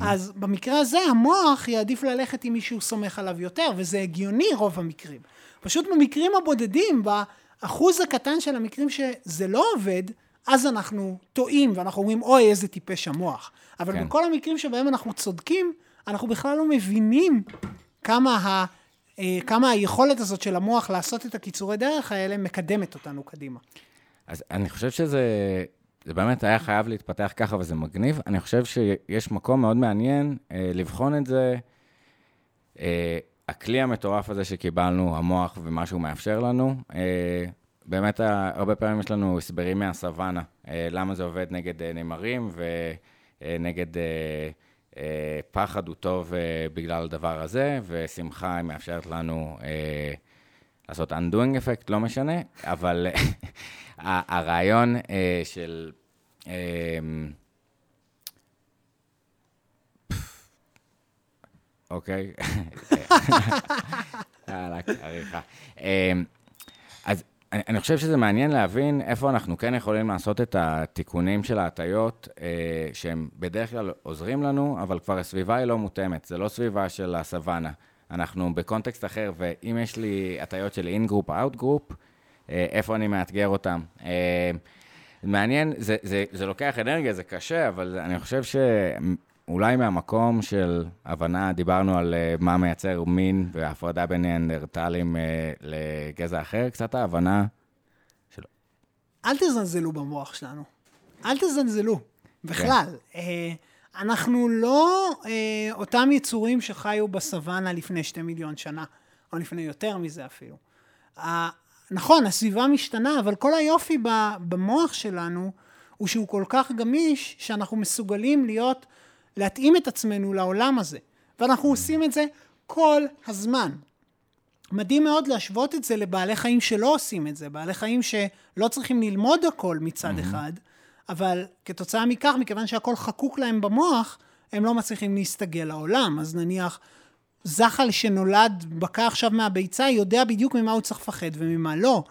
אז במקרה הזה המוח יעדיף ללכת עם מי שהוא סומך עליו יותר, וזה הגיוני רוב המקרים. פשוט במקרים הבודדים, באחוז הקטן של המקרים שזה לא עובד, אז אנחנו טועים ואנחנו אומרים, אוי, איזה טיפש המוח. אבל כן. בכל המקרים שבהם אנחנו צודקים, אנחנו בכלל לא מבינים כמה, ה, אה, כמה היכולת הזאת של המוח לעשות את הקיצורי דרך האלה מקדמת אותנו קדימה. אז אני חושב שזה זה באמת היה חייב להתפתח ככה וזה מגניב. אני חושב שיש מקום מאוד מעניין אה, לבחון את זה. אה, הכלי המטורף הזה שקיבלנו, המוח ומה שהוא מאפשר לנו, אה, באמת הרבה פעמים יש לנו הסברים מהסוואנה, אה, למה זה עובד נגד אה, נמרים ונגד אה, אה, פחד הוא טוב אה, בגלל הדבר הזה, ושמחה היא מאפשרת לנו אה, לעשות undoing effect, לא משנה, אבל הרעיון אה, של... אה, אוקיי? יאללה, עריכה. אה, אז אני חושב שזה מעניין להבין איפה אנחנו כן יכולים לעשות את התיקונים של ההטיות, שהם בדרך כלל עוזרים לנו, אבל כבר הסביבה היא לא מותאמת, זה לא סביבה של הסוואנה. אנחנו ב context אחר, ואם יש לי הטיות של in-group, out-group, איפה אני מאתגר אותם. אה, מעניין, זה, זה, זה לוקח אנרגיה, זה קשה, אבל אני חושב שאולי מהמקום של הבנה, דיברנו על uh, מה מייצר מין והפרדה בין ניאנדרטלים לגזע אחר, קצת ההבנה שלו. אל תזלזלו במוח שלנו. אל תזלזלו, בכלל. כן. אנחנו לא אותם יצורים שחיו בסוואנה לפני שתי מיליון שנה, או לפני יותר מזה אפילו. נכון, הסביבה משתנה, אבל כל היופי במוח שלנו הוא שהוא כל כך גמיש, שאנחנו מסוגלים להיות, להתאים את עצמנו לעולם הזה. ואנחנו עושים את זה כל הזמן. מדהים מאוד להשוות את זה לבעלי חיים שלא עושים את זה, בעלי חיים שלא צריכים ללמוד הכל מצד mm-hmm. אחד, אבל כתוצאה מכך, מכיוון שהכל חקוק להם במוח, הם לא מצליחים להסתגל לעולם. אז נניח זחל שנולד, בקע עכשיו מהביצה, יודע בדיוק ממה הוא צריך לפחד וממה לא.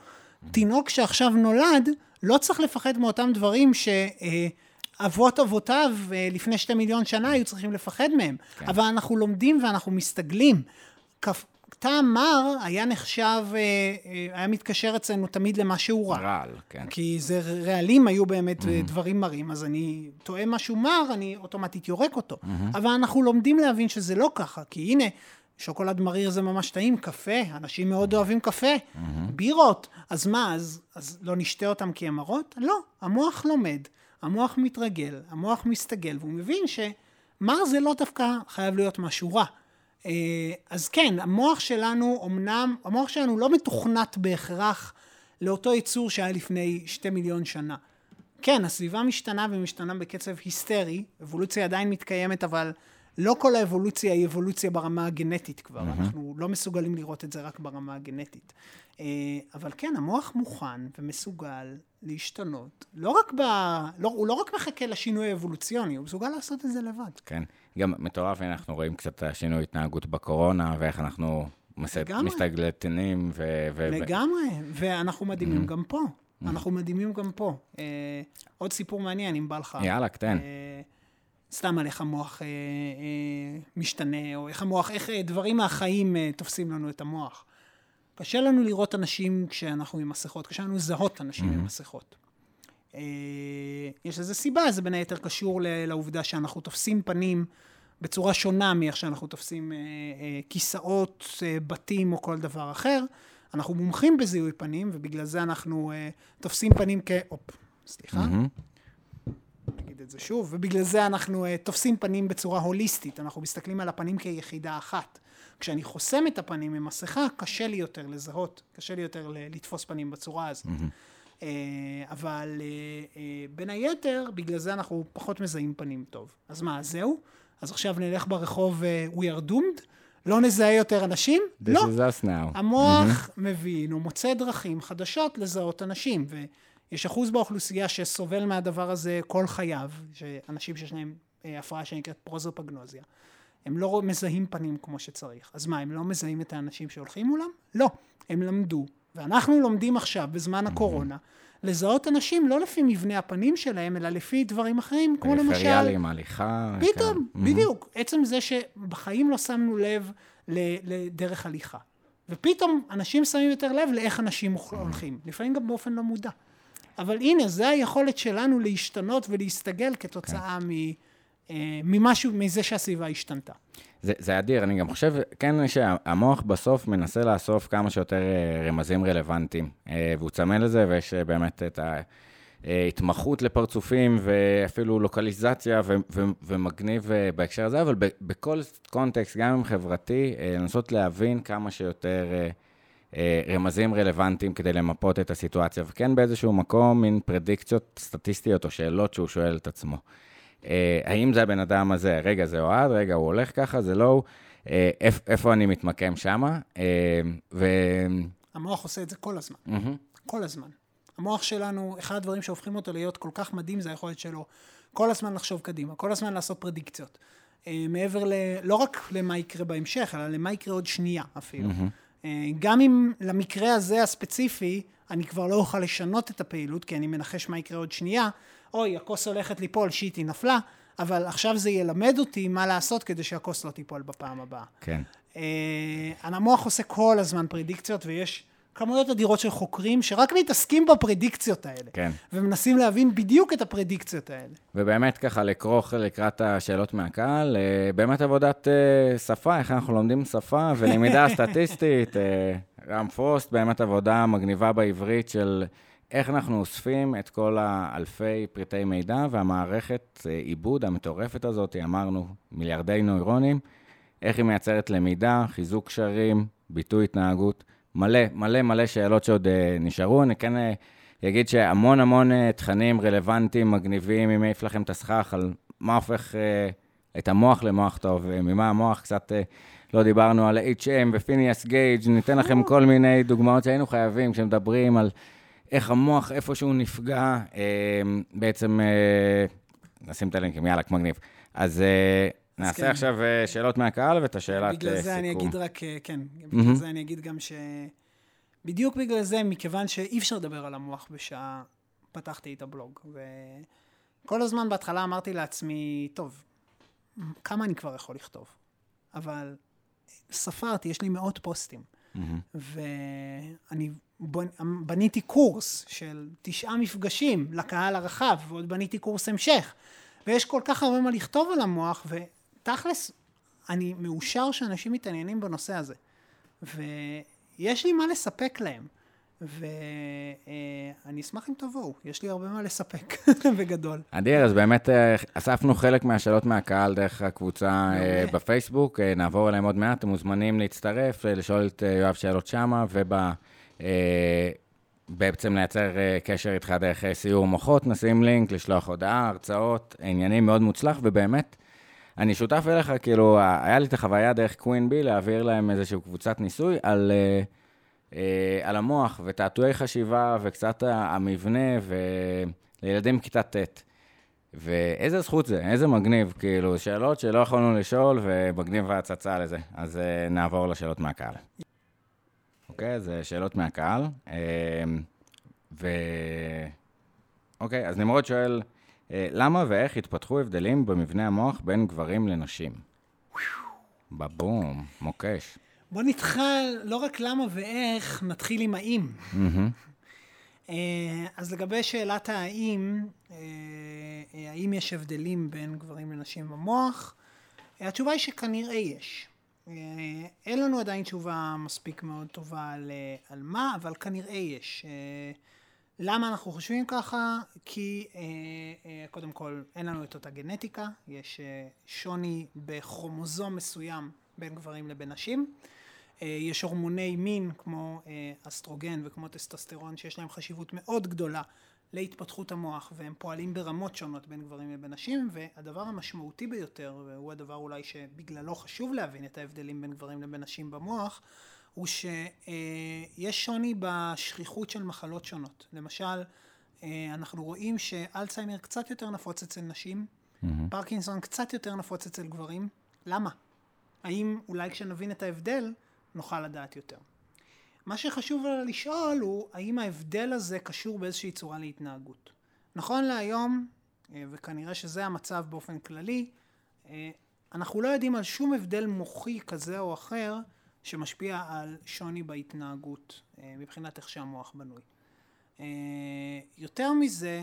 תינוק שעכשיו נולד, לא צריך לפחד מאותם דברים שאבות אבותיו אה, לפני שתי מיליון שנה היו צריכים לפחד מהם. כן. אבל אנחנו לומדים ואנחנו מסתגלים. טעם מר היה נחשב, אה, אה, היה מתקשר אצלנו תמיד למשהו רע. רעל, כן. כי זה רעלים היו באמת mm-hmm. דברים מרים, אז אני טועם משהו מר, אני אוטומטית יורק אותו. Mm-hmm. אבל אנחנו לומדים להבין שזה לא ככה, כי הנה, שוקולד מריר זה ממש טעים, קפה, אנשים מאוד אוהבים קפה, בירות, אז מה, אז, אז לא נשתה אותם כי הם מרות? לא, המוח לומד, המוח מתרגל, המוח מסתגל, והוא מבין שמר זה לא דווקא חייב להיות משהו רע. אה, אז כן, המוח שלנו, אמנם, המוח שלנו לא מתוכנת בהכרח לאותו יצור שהיה לפני שתי מיליון שנה. כן, הסביבה משתנה ומשתנה בקצב היסטרי, אבולוציה עדיין מתקיימת, אבל לא כל האבולוציה היא אבולוציה ברמה הגנטית כבר, mm-hmm. אנחנו לא מסוגלים לראות את זה רק ברמה הגנטית. אה, אבל כן, המוח מוכן ומסוגל להשתנות, לא רק ב... לא, הוא לא רק מחכה לשינוי האבולוציוני, הוא מסוגל לעשות את זה לבד. כן, גם מטורף, אנחנו רואים קצת את השינוי התנהגות בקורונה, ואיך אנחנו מסתגלתנים. ו... ו... לגמרי, ואנחנו מדהימים mm-hmm. גם פה. Mm-hmm. אנחנו מדהימים גם פה. אה, עוד סיפור מעניין, אם בא לך. יאללה, תן. אה, סתם על איך המוח אה, אה, משתנה, או איך המוח, איך אה, דברים מהחיים אה, תופסים לנו את המוח. קשה לנו לראות אנשים כשאנחנו עם מסכות, קשה לנו לזהות אנשים mm-hmm. עם מסכות. אה, יש לזה סיבה, זה בין היתר קשור לעובדה שאנחנו תופסים פנים בצורה שונה מאיך שאנחנו תופסים אה, אה, כיסאות, בתים או כל דבר אחר. אנחנו מומחים בזיהוי פנים, ובגלל זה אנחנו תופסים פנים כ... הופ, סליחה. נגיד את זה שוב, ובגלל זה אנחנו תופסים פנים בצורה הוליסטית, אנחנו מסתכלים על הפנים כיחידה אחת. כשאני חוסם את הפנים עם מסכה, קשה לי יותר לזהות, קשה לי יותר לתפוס פנים בצורה הזאת. Mm-hmm. אבל uh, uh, בין היתר, בגלל זה אנחנו פחות מזהים פנים טוב. אז מה, זהו? אז עכשיו נלך ברחוב We are doomed? לא נזהה יותר אנשים? This לא. Is us now. המוח mm-hmm. מבין, הוא מוצא דרכים חדשות לזהות אנשים. ו- יש אחוז באוכלוסייה שסובל מהדבר הזה כל חייו, שאנשים שיש להם אה, הפרעה שנקראת פרוזופגנוזיה. הם לא מזהים פנים כמו שצריך. אז מה, הם לא מזהים את האנשים שהולכים מולם? לא. הם למדו, ואנחנו לומדים עכשיו, בזמן הקורונה, לזהות אנשים לא לפי מבנה הפנים שלהם, אלא לפי דברים אחרים, כמו למשל... פריפריאליים, הליכה. פתאום, בדיוק. עצם זה שבחיים לא שמנו לב לדרך הליכה. ופתאום אנשים שמים יותר לב לאיך אנשים הולכים. לפעמים גם באופן לא מודע. אבל הנה, זה היכולת שלנו להשתנות ולהסתגל כתוצאה כן. מ, ממשהו, מזה שהסביבה השתנתה. זה, זה אדיר, אני גם חושב, כן, שהמוח בסוף מנסה לאסוף כמה שיותר אה, רמזים רלוונטיים, אה, והוא צמא לזה, ויש באמת את ההתמחות לפרצופים, ואפילו לוקליזציה, ו, ו, ומגניב בהקשר הזה, אבל בכל קונטקסט, גם אם חברתי, לנסות להבין כמה שיותר... אה, רמזים רלוונטיים כדי למפות את הסיטואציה, וכן באיזשהו מקום מין פרדיקציות סטטיסטיות או שאלות שהוא שואל את עצמו. אה, האם זה הבן אדם הזה, רגע, זה אוהד, רגע, הוא הולך ככה, זה לא הוא, אה, איפה אני מתמקם שמה, ו... המוח עושה את זה כל הזמן, mm-hmm. כל הזמן. המוח שלנו, אחד הדברים שהופכים אותו להיות כל כך מדהים, זה היכולת שלו כל הזמן לחשוב קדימה, כל הזמן לעשות פרדיקציות. מעבר ל... לא רק למה יקרה בהמשך, אלא למה יקרה עוד שנייה אפילו. Mm-hmm. אה, גם אם למקרה הזה הספציפי, אני כבר לא אוכל לשנות את הפעילות, כי אני מנחש מה יקרה עוד שנייה, אוי, הכוס הולכת ליפול, שיט, היא נפלה, אבל עכשיו זה ילמד אותי מה לעשות כדי שהכוס לא תיפול בפעם הבאה. כן. Uh, המוח עושה כל הזמן פרדיקציות, ויש כמויות אדירות של חוקרים שרק מתעסקים בפרדיקציות האלה. כן. ומנסים להבין בדיוק את הפרדיקציות האלה. ובאמת ככה לכרוך לקראת השאלות מהקהל, אה, באמת עבודת אה, שפה, איך אנחנו לומדים שפה ולמידה סטטיסטית. אה, רם פרוסט, באמת עבודה מגניבה בעברית של איך אנחנו אוספים את כל האלפי פריטי מידע והמערכת עיבוד המטורפת הזאת, אמרנו מיליארדי נוירונים, איך היא מייצרת למידה, חיזוק קשרים, ביטוי התנהגות. מלא, מלא מלא שאלות שעוד uh, נשארו. אני כן uh, אגיד שהמון המון תכנים רלוונטיים, מגניבים, אם העיף לכם את הסכך על מה הופך את המוח למוח טוב, ממה המוח קצת... לא דיברנו על HM ופיניאס גייג', ניתן לכם כל מיני דוגמאות שהיינו חייבים כשמדברים על איך המוח איפשהו נפגע, אה, בעצם, אה, נשים את הלינקים, יאללה, מגניב. אז אה, נעשה כן. עכשיו שאלות מהקהל ואת השאלת סיכום. בגלל זה אני אגיד רק, כן, בגלל זה אני אגיד גם ש... בדיוק בגלל זה, מכיוון שאי אפשר לדבר על המוח בשעה, פתחתי את הבלוג. וכל הזמן בהתחלה אמרתי לעצמי, טוב, כמה אני כבר יכול לכתוב? אבל ספרתי, יש לי מאות פוסטים. Mm-hmm. ואני בניתי קורס של תשעה מפגשים לקהל הרחב, ועוד בניתי קורס המשך. ויש כל כך הרבה מה לכתוב על המוח, ו... תכלס, אני מאושר שאנשים מתעניינים בנושא הזה. ויש לי מה לספק להם. ואני אשמח אם תבואו, יש לי הרבה מה לספק, בגדול. אדיר, אז באמת אה, אספנו חלק מהשאלות מהקהל דרך הקבוצה אה, בפייסבוק, אה, נעבור אליהם עוד מעט, אתם מוזמנים להצטרף, לשאול את יואב שאלות שמה, ובעצם לייצר קשר איתך דרך סיור מוחות, נשים לינק, לשלוח הודעה, הרצאות, עניינים מאוד מוצלח, ובאמת, אני שותף אליך, כאילו, היה לי את החוויה דרך קווין בי להעביר להם איזושהי קבוצת ניסוי על... אה, על המוח ותעתועי חשיבה וקצת המבנה ולילדים בכיתה ט'. ואיזה זכות זה, איזה מגניב, כאילו, שאלות שלא יכולנו לשאול ומגניב ההצצה לזה. אז אה, נעבור לשאלות מהקהל. אוקיי, אז שאלות מהקהל. אה, ו... אוקיי, אז נמרוד שואל, אה, למה ואיך התפתחו הבדלים במבנה המוח בין גברים לנשים? בבום, מוקש. בוא נתחל, לא רק למה ואיך, נתחיל עם האם. אה, אז לגבי שאלת האם, אה, אה, האם יש הבדלים בין גברים לנשים במוח, התשובה היא שכנראה יש. אין לנו עדיין תשובה מספיק מאוד טובה על, על מה, אבל כנראה יש. למה אנחנו חושבים ככה? כי קודם כל אין לנו את אותה גנטיקה, יש שוני בכרומוזום מסוים בין גברים לבין נשים. אה, יש הורמוני מין כמו אה, אסטרוגן וכמו טסטסטרון שיש להם חשיבות מאוד גדולה להתפתחות המוח והם פועלים ברמות שונות בין גברים לבין נשים והדבר המשמעותי ביותר והוא הדבר אולי שבגללו חשוב להבין את ההבדלים בין גברים לבין נשים במוח הוא שיש שוני בשכיחות של מחלות שונות למשל אנחנו רואים שאלצהיימר קצת יותר נפוץ אצל נשים mm-hmm. פרקינסון קצת יותר נפוץ אצל גברים למה? האם אולי כשנבין את ההבדל נוכל לדעת יותר. מה שחשוב לשאול הוא האם ההבדל הזה קשור באיזושהי צורה להתנהגות. נכון להיום, אה, וכנראה שזה המצב באופן כללי, אה, אנחנו לא יודעים על שום הבדל מוחי כזה או אחר שמשפיע על שוני בהתנהגות אה, מבחינת איך שהמוח בנוי. יותר מזה,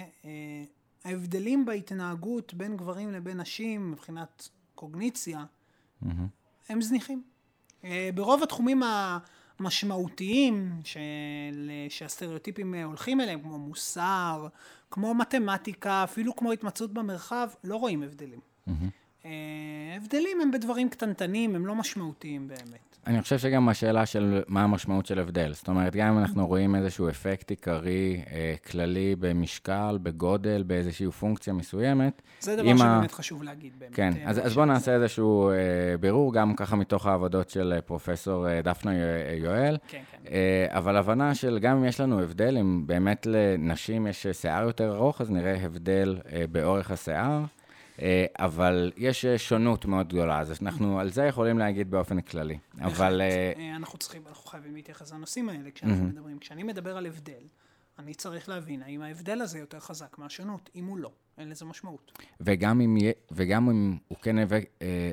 ההבדלים בהתנהגות בין גברים לבין נשים מבחינת קוגניציה mm-hmm. הם זניחים. ברוב התחומים המשמעותיים של, שהסטריאוטיפים הולכים אליהם, כמו מוסר, כמו מתמטיקה, אפילו כמו התמצאות במרחב, לא רואים הבדלים. Mm-hmm. הבדלים הם בדברים קטנטנים, הם לא משמעותיים באמת. אני חושב שגם השאלה של מה המשמעות של הבדל. זאת אומרת, גם אם אנחנו רואים איזשהו אפקט עיקרי אה, כללי במשקל, בגודל, באיזושהי פונקציה מסוימת. זה דבר שבאמת ה... חשוב להגיד, באמת. כן, אה, אז, אז בואו נעשה איזשהו אה, בירור, גם ככה מתוך העבודות של אה, פרופסור אה, דפנה יואל. כן, כן. אה, אבל הבנה של גם אם יש לנו הבדל, אם באמת לנשים יש שיער יותר ארוך, אז נראה הבדל אה, באורך השיער. אה, אבל יש אה, שונות מאוד גדולה, אז אנחנו על זה יכולים להגיד באופן כללי. אבל... אה, אנחנו צריכים, אנחנו חייבים להתייחס לנושאים האלה כשאנחנו מדברים. כשאני מדבר על הבדל, אני צריך להבין האם ההבדל הזה יותר חזק מהשונות. אם הוא לא, אין לזה משמעות. וגם אם, וגם אם הוא כן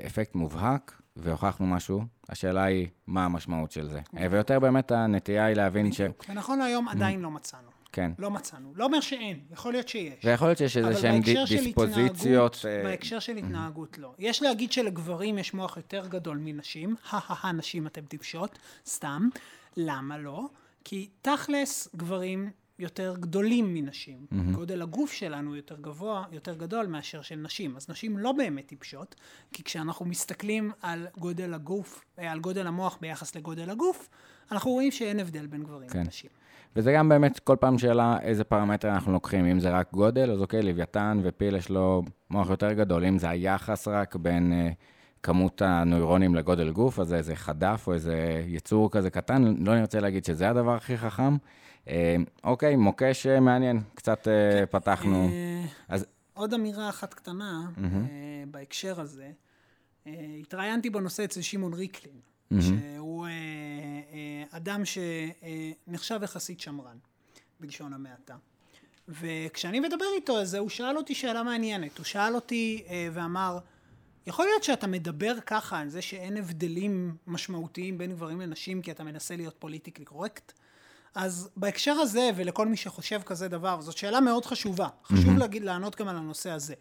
אפקט מובהק, והוכחנו משהו, השאלה היא מה המשמעות של זה. ויותר באמת הנטייה היא להבין ש... ונכון להיום עדיין לא מצאנו. כן. לא מצאנו. לא אומר שאין, יכול להיות שיש. ויכול להיות שיש איזה שהן דיספוזיציות. אבל בהקשר של התנהגות, לא. יש להגיד שלגברים יש מוח יותר גדול מנשים, הא נשים אתם טיפשות, סתם. למה לא? כי תכלס, גברים יותר גדולים מנשים. Mm-hmm. גודל הגוף שלנו יותר גבוה, יותר גדול מאשר של נשים. אז נשים לא באמת טיפשות, כי כשאנחנו מסתכלים על גודל הגוף, אה, על גודל המוח ביחס לגודל הגוף, אנחנו רואים שאין הבדל בין גברים כן. לנשים. וזה גם באמת כל פעם שאלה איזה פרמטר אנחנו לוקחים. אם זה רק גודל, אז אוקיי, לוויתן ופיל יש לו מוח יותר גדול. אם זה היחס רק בין uh, כמות הנוירונים לגודל גוף, אז זה איזה חדף או איזה יצור כזה קטן, לא נרצה להגיד שזה הדבר הכי חכם. Uh, אוקיי, מוקש uh, מעניין, קצת uh, כן. פתחנו. Uh, אז... עוד אמירה אחת קטנה mm-hmm. uh, בהקשר הזה. Uh, התראיינתי בנושא אצל שמעון ריקלין. Mm-hmm. שהוא אה, אה, אדם שנחשב יחסית שמרן, בלשון המעטה. וכשאני מדבר איתו על זה, הוא שאל אותי שאלה מעניינת. הוא שאל אותי אה, ואמר, יכול להיות שאתה מדבר ככה על זה שאין הבדלים משמעותיים בין גברים לנשים כי אתה מנסה להיות politically correct? אז בהקשר הזה, ולכל מי שחושב כזה דבר, זאת שאלה מאוד חשובה. חשוב mm-hmm. להגיד, לענות גם על הנושא הזה.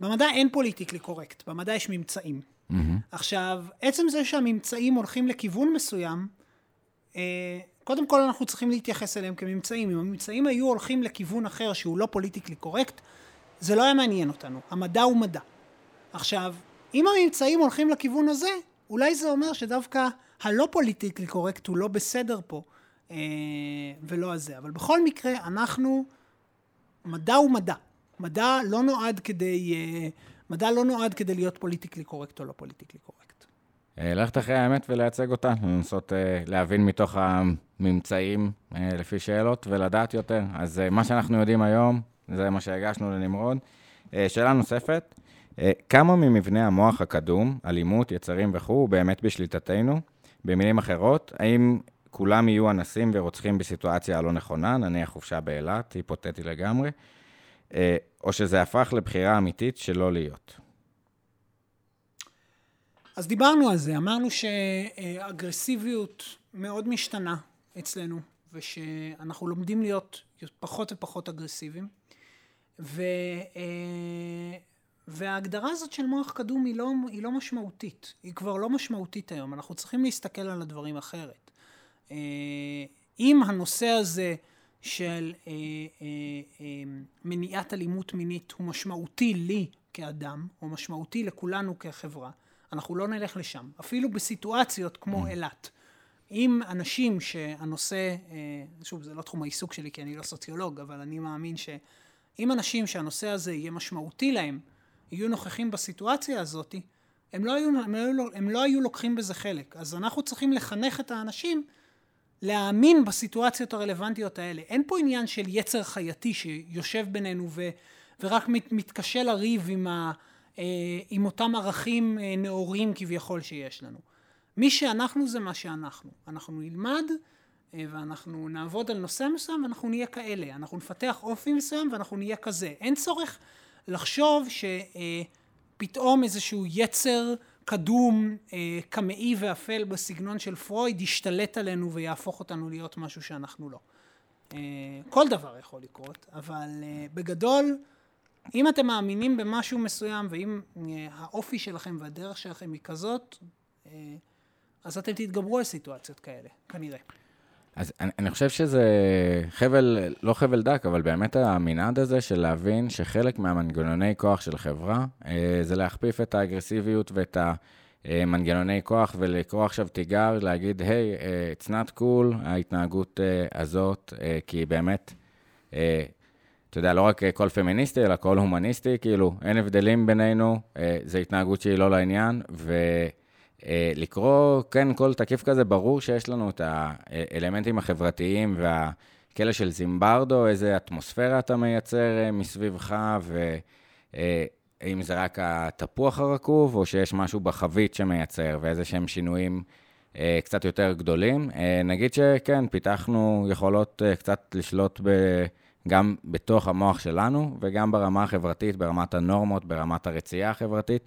במדע אין politically correct, במדע יש ממצאים. Mm-hmm. עכשיו, עצם זה שהממצאים הולכים לכיוון מסוים, אה, קודם כל אנחנו צריכים להתייחס אליהם כממצאים. אם הממצאים היו הולכים לכיוון אחר שהוא לא politically correct, זה לא היה מעניין אותנו. המדע הוא מדע. עכשיו, אם הממצאים הולכים לכיוון הזה, אולי זה אומר שדווקא הלא politically correct הוא לא בסדר פה, אה, ולא הזה. אבל בכל מקרה, אנחנו, מדע הוא מדע. מדע לא נועד כדי, אה, מדע לא נועד כדי להיות politically correct או לא politically correct. אה, ללכת אחרי האמת ולייצג אותה, לנסות להבין מתוך הממצאים לפי שאלות ולדעת יותר. אז מה שאנחנו יודעים היום, זה מה שהגשנו לנמרוד. שאלה נוספת, כמה ממבנה המוח הקדום, אלימות, יצרים וכו', הוא באמת בשליטתנו? במילים אחרות, האם כולם יהיו אנסים ורוצחים בסיטואציה הלא נכונה, נניח חופשה באילת, היפותטי לגמרי, אה, או שזה הפך לבחירה אמיתית שלא להיות? אז דיברנו על זה, אמרנו שאגרסיביות מאוד משתנה אצלנו, ושאנחנו לומדים להיות פחות ופחות אגרסיביים, ו... אה, וההגדרה הזאת של מוח קדום היא לא, היא לא משמעותית, היא כבר לא משמעותית היום, אנחנו צריכים להסתכל על הדברים אחרת. אה, אם הנושא הזה של אה, אה, מניעת אלימות מינית הוא משמעותי לי כאדם, או משמעותי לכולנו כחברה, אנחנו לא נלך לשם, אפילו בסיטואציות כמו mm. אילת. אם אנשים שהנושא, שוב, זה לא תחום העיסוק שלי כי אני לא סוציולוג, אבל אני מאמין שאם אנשים שהנושא הזה יהיה משמעותי להם, יהיו נוכחים בסיטואציה הזאת, הם לא, היו, הם, לא, הם לא היו לוקחים בזה חלק. אז אנחנו צריכים לחנך את האנשים להאמין בסיטואציות הרלוונטיות האלה. אין פה עניין של יצר חייתי שיושב בינינו ו, ורק מת, מתקשה לריב עם, ה, אה, עם אותם ערכים אה, נאורים כביכול שיש לנו. מי שאנחנו זה מה שאנחנו. אנחנו נלמד אה, ואנחנו נעבוד על נושא מסוים ואנחנו נהיה כאלה. אנחנו נפתח אופי מסוים ואנחנו נהיה כזה. אין צורך לחשוב שפתאום איזשהו יצר קדום, אה, קמאי ואפל בסגנון של פרויד ישתלט עלינו ויהפוך אותנו להיות משהו שאנחנו לא. אה, כל דבר יכול לקרות, אבל אה, בגדול, אם אתם מאמינים במשהו מסוים ואם האופי שלכם והדרך שלכם היא כזאת, אז אתם תתגברו על סיטואציות כאלה, כנראה. אז אני, אני חושב שזה חבל, לא חבל דק, אבל באמת המנעד הזה של להבין שחלק מהמנגנוני כוח של חברה אה, זה להכפיף את האגרסיביות ואת המנגנוני כוח ולקרוא עכשיו תיגר, להגיד, היי, hey, uh, it's not cool, ההתנהגות uh, הזאת, כי באמת, אתה יודע, לא רק קול פמיניסטי, אלא קול הומניסטי, כאילו, אין הבדלים בינינו, זו התנהגות שהיא לא לעניין, ו... אה, לקרוא, כן, כל תקיף כזה, ברור שיש לנו את האלמנטים החברתיים והכלא של זימברדו, איזה אטמוספירה אתה מייצר אה, מסביבך, ואם אה, זה רק התפוח הרקוב, או שיש משהו בחבית שמייצר, ואיזה שהם שינויים קצת יותר גדולים. נגיד שכן, פיתחנו יכולות קצת לשלוט ב... גם בתוך המוח שלנו, וגם ברמה החברתית, ברמת הנורמות, ברמת הרצייה החברתית.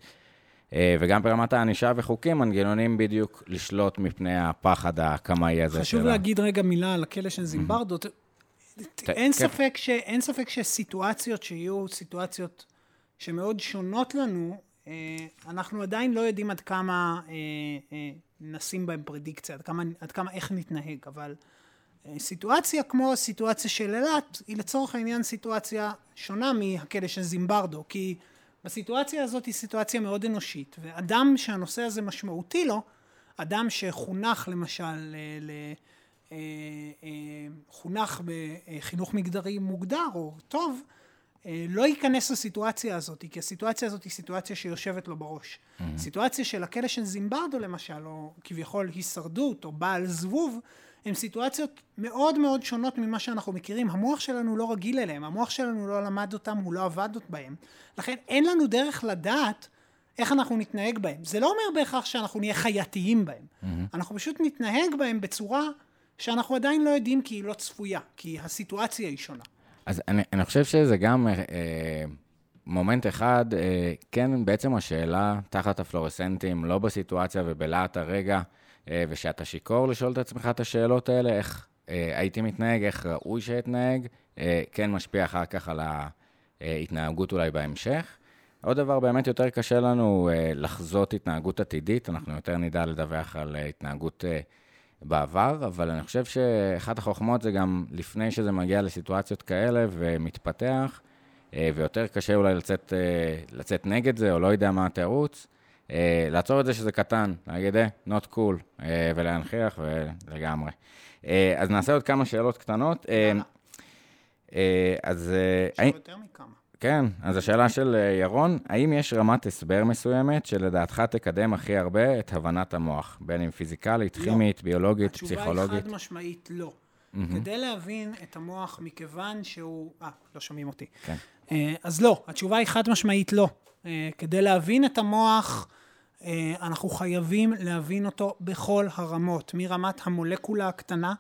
אה, וגם ברמת הענישה וחוקים, מנגנונים בדיוק לשלוט מפני הפחד הקמאי הזה חשוב שלה. להגיד רגע מילה על הכלא של זימברדו. אין, ספק ש, אין ספק שסיטואציות שיהיו סיטואציות שמאוד שונות לנו, אה, אנחנו עדיין לא יודעים עד כמה אה, נשים בהן פרדיקציה, עד כמה, עד כמה איך נתנהג, אבל סיטואציה כמו הסיטואציה של אילת, היא לצורך העניין סיטואציה שונה מהכלא של זימברדו, כי הסיטואציה הזאת היא סיטואציה מאוד אנושית, ואדם שהנושא הזה משמעותי לו, אדם שחונך למשל, ל, אה, אה, חונך בחינוך מגדרי מוגדר או טוב, אה, לא ייכנס לסיטואציה הזאת, כי הסיטואציה הזאת היא סיטואציה שיושבת לו בראש. Mm-hmm. סיטואציה של הכלא של זימברדו למשל, או כביכול הישרדות, או בעל זבוב, הן סיטואציות מאוד מאוד שונות ממה שאנחנו מכירים. המוח שלנו לא רגיל אליהם, המוח שלנו לא למד אותם, הוא לא עבד בהם. לכן אין לנו דרך לדעת איך אנחנו נתנהג בהם. זה לא אומר בהכרח שאנחנו נהיה חייתיים בהם. Mm-hmm. אנחנו פשוט נתנהג בהם בצורה שאנחנו עדיין לא יודעים כי היא לא צפויה, כי הסיטואציה היא שונה. אז אני, אני חושב שזה גם אה, אה מומנט אחד, אה, כן, בעצם השאלה תחת הפלורסנטים, לא בסיטואציה ובלהט הרגע, ושאתה שיכור לשאול את עצמך את השאלות האלה, איך אה, הייתי מתנהג, איך ראוי שאתנהג, אה, כן משפיע אחר כך על ההתנהגות אולי בהמשך. עוד דבר, באמת יותר קשה לנו אה, לחזות התנהגות עתידית, אנחנו יותר נדע לדווח על אה, התנהגות אה, בעבר, אבל אני חושב שאחת החוכמות זה גם לפני שזה מגיע לסיטואציות כאלה ומתפתח, אה, ויותר קשה אולי לצאת, אה, לצאת נגד זה, או לא יודע מה התירוץ, אה, לעצור את זה שזה קטן, להגיד, אה, not cool, אה, ולהנכיח, ולגמרי. אה, אז נעשה עוד כמה שאלות קטנות. אה. אה, אז... אה, יש פה יותר מכמה. כן, אז השאלה של אה, ירון, האם יש רמת הסבר מסוימת שלדעתך תקדם הכי הרבה את הבנת המוח? בין אם פיזיקלית, לא. כימית, ביולוגית, התשובה היא פסיכולוגית? חד משמעית לא. כדי להבין את המוח מכיוון שהוא... אה, לא שומעים אותי. כן. אה, אז לא, התשובה היא חד משמעית לא. אה, כדי להבין את המוח, אה, אנחנו חייבים להבין אותו בכל הרמות, מרמת המולקולה הקטנה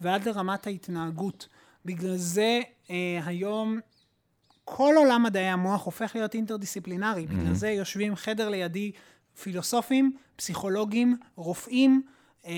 ועד לרמת ההתנהגות. בגלל זה אה, היום כל עולם מדעי המוח הופך להיות אינטרדיסציפלינרי. בגלל זה יושבים חדר לידי פילוסופים, פסיכולוגים, רופאים, אה,